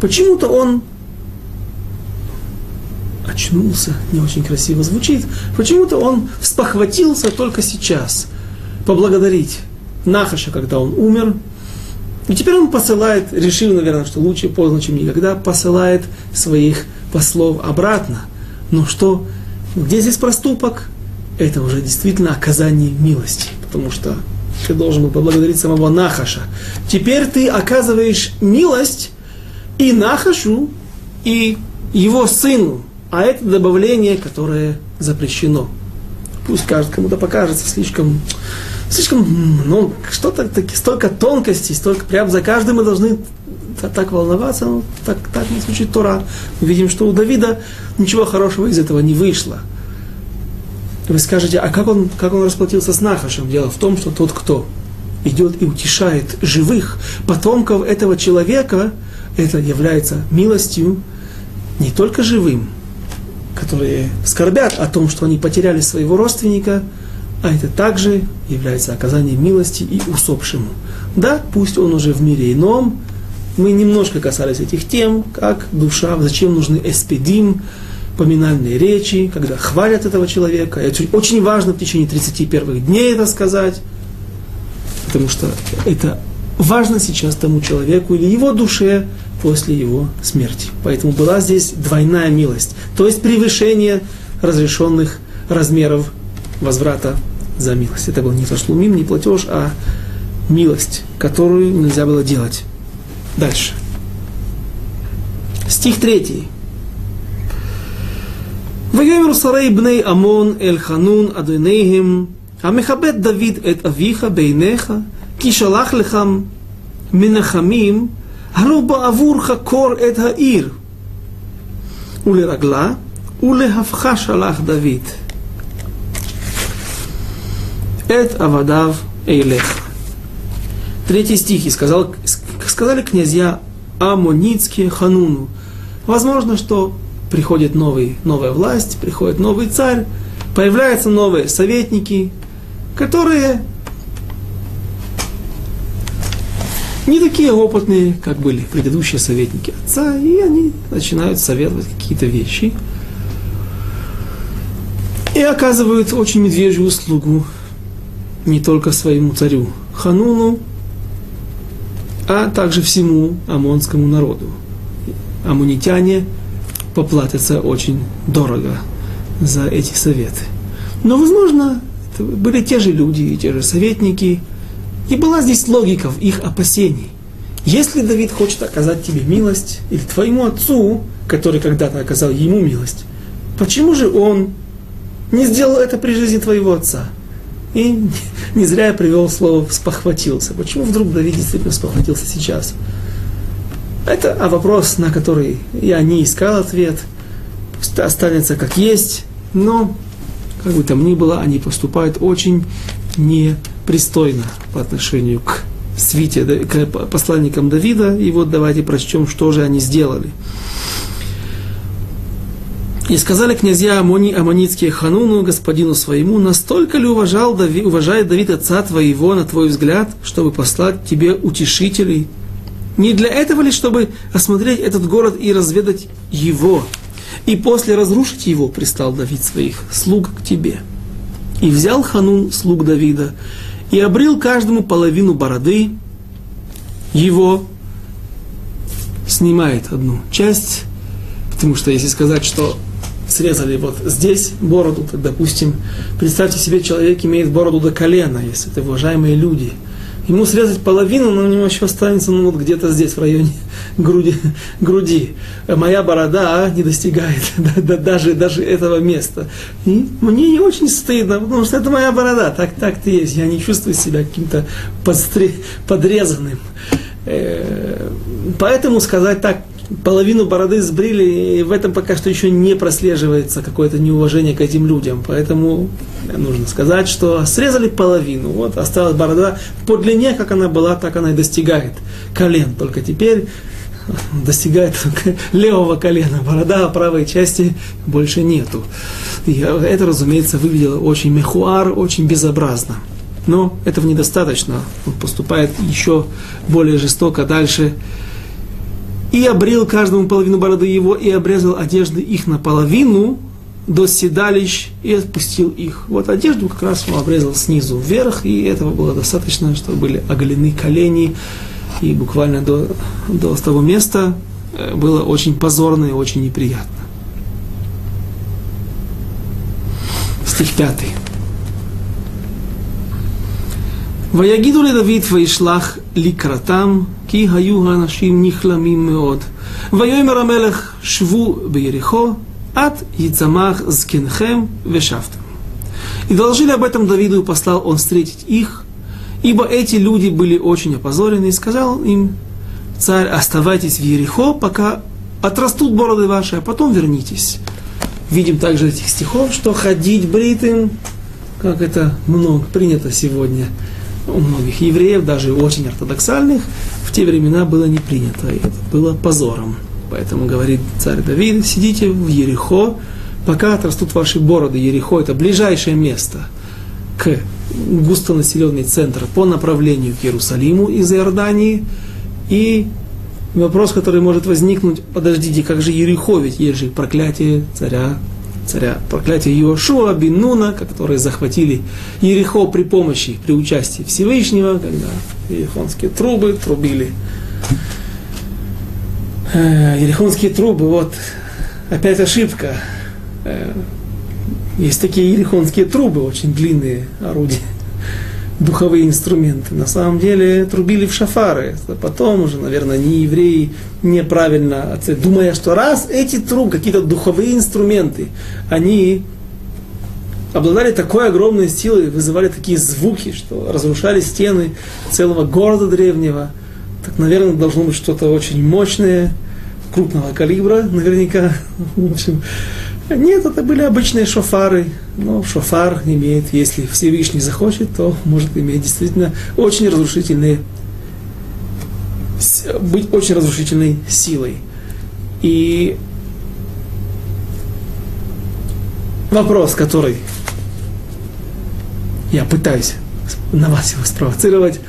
Почему-то он очнулся, не очень красиво звучит, почему-то он спохватился только сейчас поблагодарить Нахаша, когда он умер, И теперь он посылает, решил, наверное, что лучше поздно, чем никогда, посылает своих послов обратно. Но что, где здесь проступок? Это уже действительно оказание милости, потому что ты должен был поблагодарить самого Нахаша. Теперь ты оказываешь милость и Нахашу, и его сыну. А это добавление, которое запрещено. Пусть кажется, кому-то покажется слишком слишком, ну, что-то, столько тонкостей, столько, прям за каждым мы должны так волноваться, ну, так, так не звучит Тора. Мы видим, что у Давида ничего хорошего из этого не вышло. Вы скажете, а как он, как он расплатился с Нахашем? Дело в том, что тот, кто идет и утешает живых потомков этого человека, это является милостью не только живым, которые скорбят о том, что они потеряли своего родственника, а это также является оказанием милости и усопшему. Да, пусть он уже в мире ином, мы немножко касались этих тем, как душа, зачем нужны эспедим, поминальные речи, когда хвалят этого человека. Это очень важно в течение 31 дней это сказать, потому что это важно сейчас тому человеку или его душе после его смерти. Поэтому была здесь двойная милость, то есть превышение разрешенных размеров возврата за милость. Это был не ташлумим, не платеж, а милость, которую нельзя было делать. Дальше. Стих третий. ויאמר שרי בני עמון אל חנון אדוניהם, המכבד דוד את אביך בעיניך, כי שלח לך מנחמים, הלא בעבורך קור את העיר. ולרגלה, ולהפכה שלח דוד. Эт Авадав Эйлех. Третий стих. И сказал, сказали князья Амоницкие Хануну. Возможно, что приходит новый, новая власть, приходит новый царь, появляются новые советники, которые не такие опытные, как были предыдущие советники отца, и они начинают советовать какие-то вещи и оказывают очень медвежью услугу не только своему царю Хануну, а также всему амонскому народу. Амунитяне поплатятся очень дорого за эти советы. Но, возможно, были те же люди и те же советники, и была здесь логика в их опасений. Если Давид хочет оказать тебе милость, или твоему отцу, который когда-то оказал ему милость, почему же он не сделал это при жизни твоего отца? И не зря я привел слово «спохватился». Почему вдруг Давид действительно спохватился сейчас? Это а вопрос, на который я не искал ответ. Останется как есть, но, как бы там ни было, они поступают очень непристойно по отношению к свите, к посланникам Давида. И вот давайте прочтем, что же они сделали. И сказали князья Амони, Амонитские Хануну, господину своему, настолько ли уважал Дави, уважает Давид отца твоего, на твой взгляд, чтобы послать тебе утешителей? Не для этого ли, чтобы осмотреть этот город и разведать его? И после разрушить его пристал Давид своих слуг к тебе. И взял Ханун слуг Давида, и обрил каждому половину бороды, его снимает одну часть, потому что если сказать, что срезали вот здесь бороду, то, допустим, представьте себе, человек имеет бороду до колена, если это уважаемые люди. Ему срезать половину, но у него еще останется ну, вот где-то здесь, в районе <laughs> груди. груди. Моя борода а, не достигает <laughs> даже, даже этого места. И мне не очень стыдно, потому что это моя борода, так так-то есть. Я не чувствую себя каким-то подрезанным. Э, поэтому сказать так, половину бороды сбрили, и в этом пока что еще не прослеживается какое-то неуважение к этим людям. Поэтому нужно сказать, что срезали половину, вот осталась борода по длине, как она была, так она и достигает колен. Только теперь <laughs> достигает левого колена, борода правой части больше нету. И это, разумеется, выглядело очень мехуар, очень безобразно. Но этого недостаточно. Он поступает еще более жестоко дальше и обрел каждому половину бороды его, и обрезал одежды их наполовину до седалищ, и отпустил их. Вот одежду как раз он обрезал снизу вверх, и этого было достаточно, чтобы были оголены колени, и буквально до, до того места э, было очень позорно и очень неприятно. Стих пятый. Ваягиду ли Давид вайшлах ликратам כי היו האנשים נכלמים מאוד. ויאמר המלך, שבו ביריחו, עד יצמח זקנכם ושבתם. И доложили об этом Давиду, и послал он встретить их, ибо эти люди были очень опозорены, и сказал им, царь, оставайтесь в Ерехо, пока отрастут бороды ваши, а потом вернитесь. Видим также этих стихов, что ходить бритым, как это много принято сегодня – у многих евреев, даже очень ортодоксальных, в те времена было не принято. И это было позором. Поэтому говорит царь Давид, сидите в Ерехо, пока отрастут ваши бороды. Ерехо – это ближайшее место к густонаселенный центр по направлению к Иерусалиму из Иордании. И вопрос, который может возникнуть, подождите, как же Ерехо, ведь есть же проклятие царя царя, проклятие Иошуа, Бинуна, которые захватили Ерехо при помощи, при участии Всевышнего, когда ерехонские трубы трубили. Э, ерехонские трубы, вот, опять ошибка. Э, есть такие ерехонские трубы, очень длинные орудия духовые инструменты. На самом деле трубили в шафары. Потом уже, наверное, не евреи неправильно, думая, что раз эти трубы, какие-то духовые инструменты, они обладали такой огромной силой, вызывали такие звуки, что разрушали стены целого города древнего. Так, наверное, должно быть что-то очень мощное, крупного калибра, наверняка. <laughs> В общем, нет, это были обычные шофары. Но шофар имеет, если Всевышний захочет, то может иметь действительно очень разрушительные, быть очень разрушительной силой. И вопрос, который я пытаюсь на вас его спровоцировать,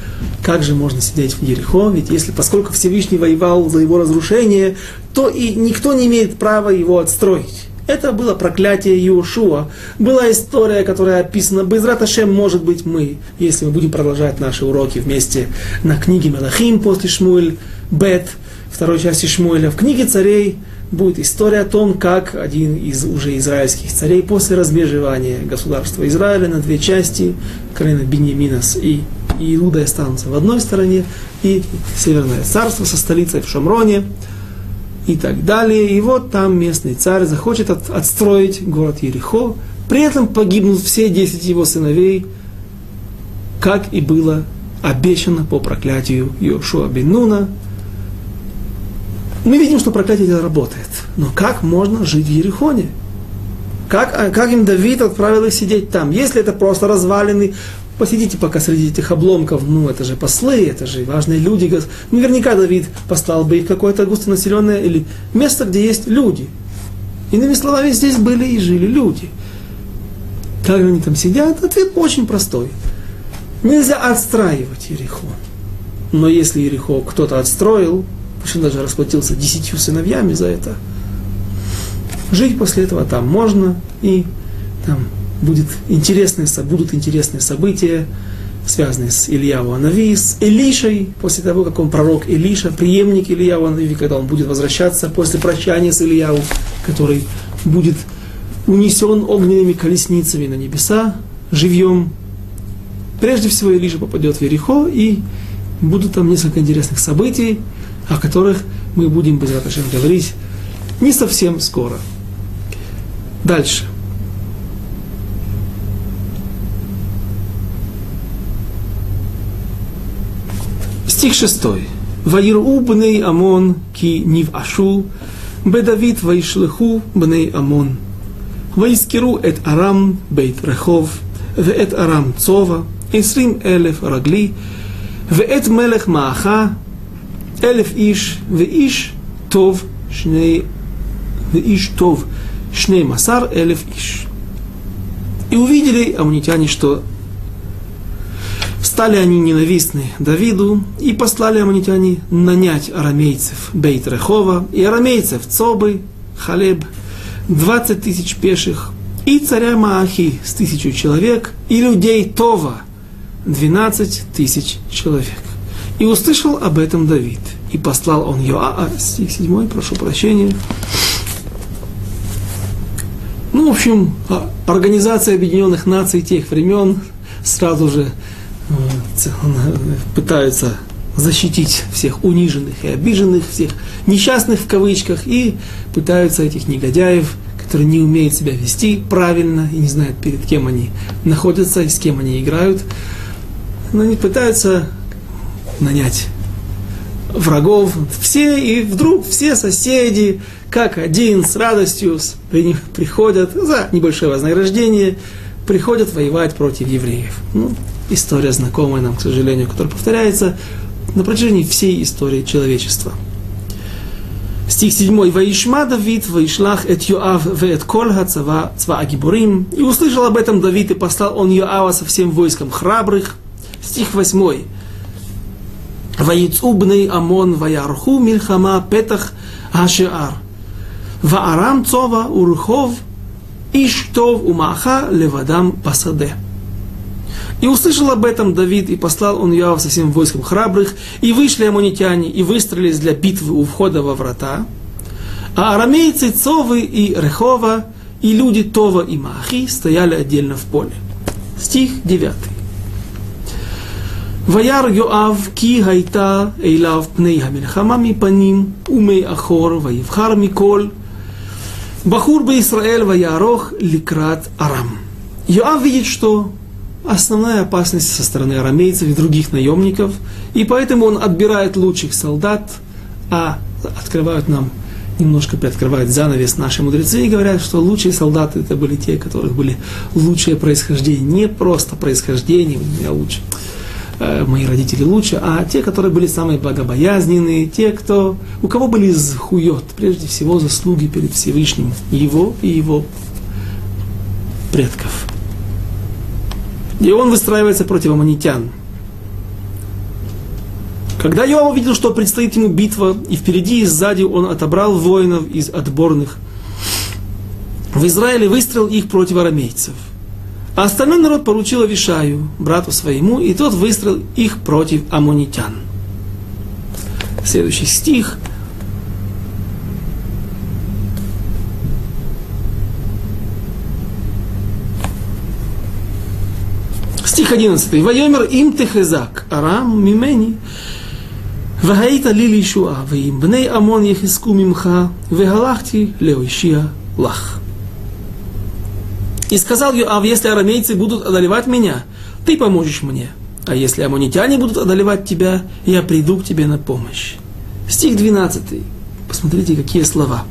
как же можно сидеть в Ерехо, ведь если, поскольку Всевышний воевал за его разрушение, то и никто не имеет права его отстроить. Это было проклятие Иошуа. Была история, которая описана. Безрат Ашем, может быть, мы, если мы будем продолжать наши уроки вместе на книге Мелахим после Шмуэль, Бет, второй части Шмуэля, в книге царей будет история о том, как один из уже израильских царей после размежевания государства Израиля на две части, колено Беньяминас и Иуда останутся в одной стороне, и Северное царство со столицей в Шамроне, и так далее. И вот там местный царь захочет от, отстроить город Ерехо, при этом погибнут все десять его сыновей, как и было обещано по проклятию Йошуа бен Нуна. Мы видим, что проклятие работает. Но как можно жить в Ерехоне? Как, а, как им Давид отправил их сидеть там? Если это просто развалины, посидите пока среди этих обломков, ну это же послы, это же важные люди. Наверняка Давид послал бы их в какое-то густонаселенное или место, где есть люди. Иными словами, здесь были и жили люди. Как они там сидят? Ответ очень простой. Нельзя отстраивать Ерихон. Но если Ерехо кто-то отстроил, причем даже расплатился десятью сыновьями за это, жить после этого там можно, и там будет интересные, будут интересные события, связанные с Ильяву Анави, с Илишей, после того, как он пророк Илиша, преемник Ильяву Анави, когда он будет возвращаться после прощания с Ильяву, который будет унесен огненными колесницами на небеса, живьем. Прежде всего Илиша попадет в Ерехо, и будут там несколько интересных событий, о которых мы будем, без говорить не совсем скоро. Дальше. Стих шестой. Ваиру бней Амон ки нив ашу, бедавид ваишлеху бней Амон. ויזכרו את ארם בית רחוב, ואת ארם צובה, עשרים אלף רגלי, ואת מלך מעכה, אלף איש, ואיש טוב, שני, ואיש טוב, שנים עשר אלף איש. И увидели амунитяне, что Стали они ненавистны Давиду, и послали аммонитяне нанять арамейцев Бейт Рехова и арамейцев Цобы, Халеб, 20 тысяч пеших, и царя Маахи с тысячу человек, и людей Това, 12 тысяч человек. И услышал об этом Давид. И послал он Йоа, стих 7, прошу прощения. Ну, в общем, а, Организация Объединенных Наций тех времен сразу же пытаются защитить всех униженных и обиженных, всех несчастных в кавычках, и пытаются этих негодяев, которые не умеют себя вести правильно и не знают, перед кем они находятся и с кем они играют, но они пытаются нанять врагов, все, и вдруг все соседи, как один, с радостью приходят за небольшое вознаграждение, приходят воевать против евреев. Ну, история знакомая нам, к сожалению, которая повторяется на протяжении всей истории человечества. Стих 7. «Ваишма Давид, ваишлах эт Йоав, веет кол цава, цва агибурим». И услышал об этом Давид, и послал он Йоава со всем войском храбрых. Стих 8. «Ваицу бней Амон, ваярху мильхама петах ашеар». Ваарам цова урхов, иштов умаха левадам пасаде. И услышал об этом Давид, и послал он Иоав со всем войском храбрых, и вышли амонитяне, и выстроились для битвы у входа во врата. А арамейцы Цовы и Рехова, и люди Това и Махи стояли отдельно в поле. Стих 9. וירא יואב כי הייתה אליו פני המלחמה מפנים ומאחור ויבחר מכל Бахур бы Исраэль ваярох ликрат арам. Йоав видит, что основная опасность со стороны арамейцев и других наемников, и поэтому он отбирает лучших солдат, а открывают нам, немножко приоткрывают занавес наши мудрецы и говорят, что лучшие солдаты это были те, у которых были лучшее происхождение, не просто происхождение, у меня лучше мои родители лучше, а те, которые были самые благобоязненные, те, кто, у кого были хует, прежде всего заслуги перед Всевышним, его и его предков. И он выстраивается против аммонитян. Когда Йоав увидел, что предстоит ему битва, и впереди и сзади он отобрал воинов из отборных, в Израиле выстрелил их против арамейцев. А остальной народ поручил Авишаю, брату своему, и тот выстрелил их против аммонитян. Следующий стих – Стих 11. Вайомер им техезак, арам мимени, והיית לי לישועה, ואם בני עמון יחזקו ממך, והלכתי להושיע לך. И сказал Йоав, если арамейцы будут одолевать меня, ты поможешь мне. А если амунитяне будут одолевать тебя, я приду к тебе на помощь. Стих 12. Посмотрите, какие слова.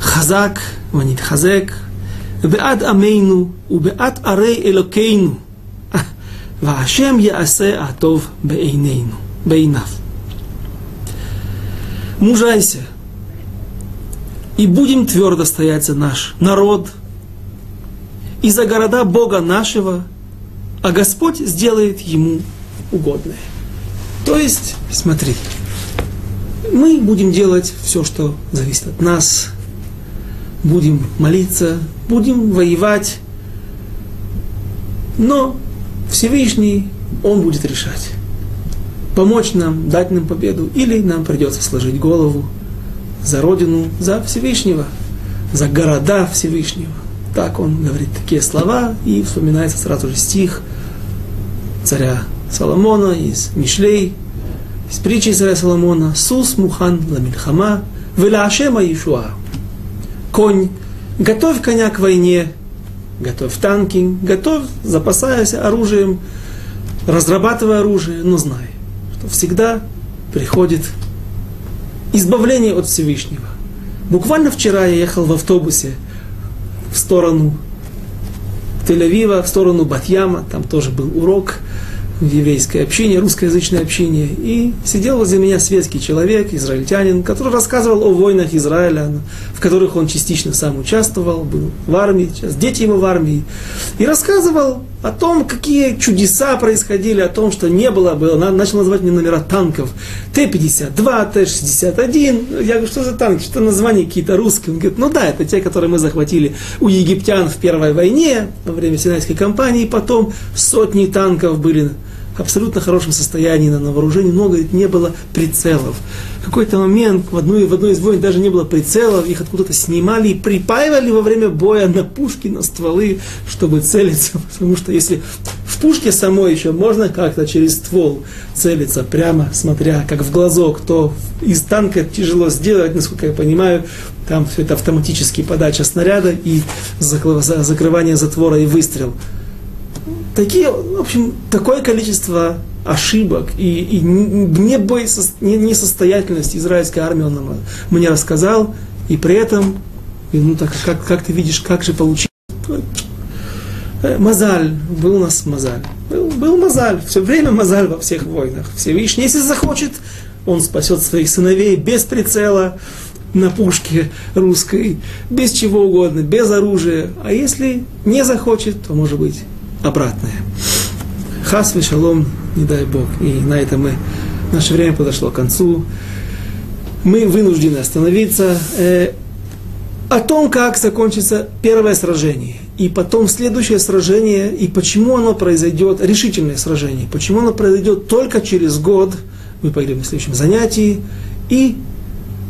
Хазак, манит хазек, беат амейну, убеат арей элокейну, <laughs> вашем яасе атов бейнейну, бейнав. Мужайся, и будем твердо стоять за наш народ – и за города Бога нашего, а Господь сделает ему угодное. То есть, смотри, мы будем делать все, что зависит от нас, будем молиться, будем воевать, но Всевышний, Он будет решать. Помочь нам, дать нам победу, или нам придется сложить голову за Родину, за Всевышнего, за города Всевышнего. Так он говорит такие слова, и вспоминается сразу же стих царя Соломона из Мишлей, из притчи царя Соломона, «Сус мухан ламильхама, велашема Ишуа». Конь, готовь коня к войне, готовь танки, готовь, запасаясь оружием, разрабатывая оружие, но знай, что всегда приходит избавление от Всевышнего. Буквально вчера я ехал в автобусе в сторону Тель-Авива, в сторону Батьяма, там тоже был урок – в еврейское общение, русскоязычное общение. И сидел возле меня светский человек, израильтянин, который рассказывал о войнах Израиля, в которых он частично сам участвовал, был в армии, сейчас дети его в армии. И рассказывал о том, какие чудеса происходили, о том, что не было, было начал называть мне номера танков. Т-52, Т-61. Я говорю, что за танки, что названия какие-то русские. Он говорит, ну да, это те, которые мы захватили у египтян в Первой войне, во время Синайской кампании. Потом сотни танков были абсолютно хорошем состоянии, на вооружении много говорит, не было прицелов. В какой-то момент в одной, в одной из войн даже не было прицелов, их откуда-то снимали и припаивали во время боя на пушки, на стволы, чтобы целиться. <laughs> Потому что если в пушке самой еще можно как-то через ствол целиться, прямо смотря, как в глазок, то из танка тяжело сделать, насколько я понимаю, там все это автоматически подача снаряда и закрывание затвора и выстрел. Такие, в общем, такое количество ошибок и, и не несостоятельность израильской армии он мне рассказал, и при этом, ну так как, как ты видишь, как же получилось. Э, мазаль, был у нас Мазаль. Был, был Мазаль, все время Мазаль во всех войнах. Всевышний, если захочет, он спасет своих сыновей без прицела, на пушке русской, без чего угодно, без оружия. А если не захочет, то может быть обратное. Хас шалом, не дай Бог. И на этом мы, наше время подошло к концу. Мы вынуждены остановиться. Э, о том, как закончится первое сражение, и потом следующее сражение, и почему оно произойдет, решительное сражение, почему оно произойдет только через год, мы поговорим в следующем занятии, и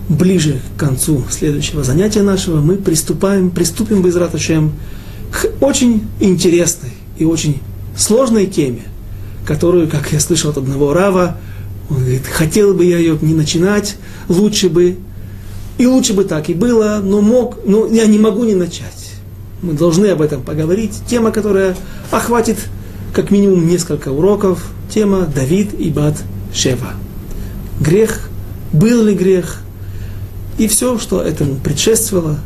ближе к концу следующего занятия нашего мы приступаем, приступим без раташем к очень интересной и очень сложной теме, которую, как я слышал от одного Рава, он говорит, хотел бы я ее не начинать, лучше бы, и лучше бы так и было, но мог, но я не могу не начать. Мы должны об этом поговорить. Тема, которая охватит как минимум несколько уроков. Тема Давид и Бат Шева. Грех, был ли грех, и все, что этому предшествовало,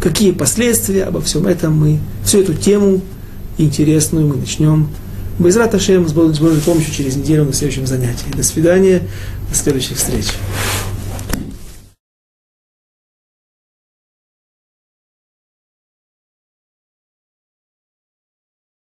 какие последствия обо всем этом мы, всю эту тему интересную мы начнем Безрат Ашем с Божьей помощью через неделю на следующем занятии. До свидания, до следующих встреч.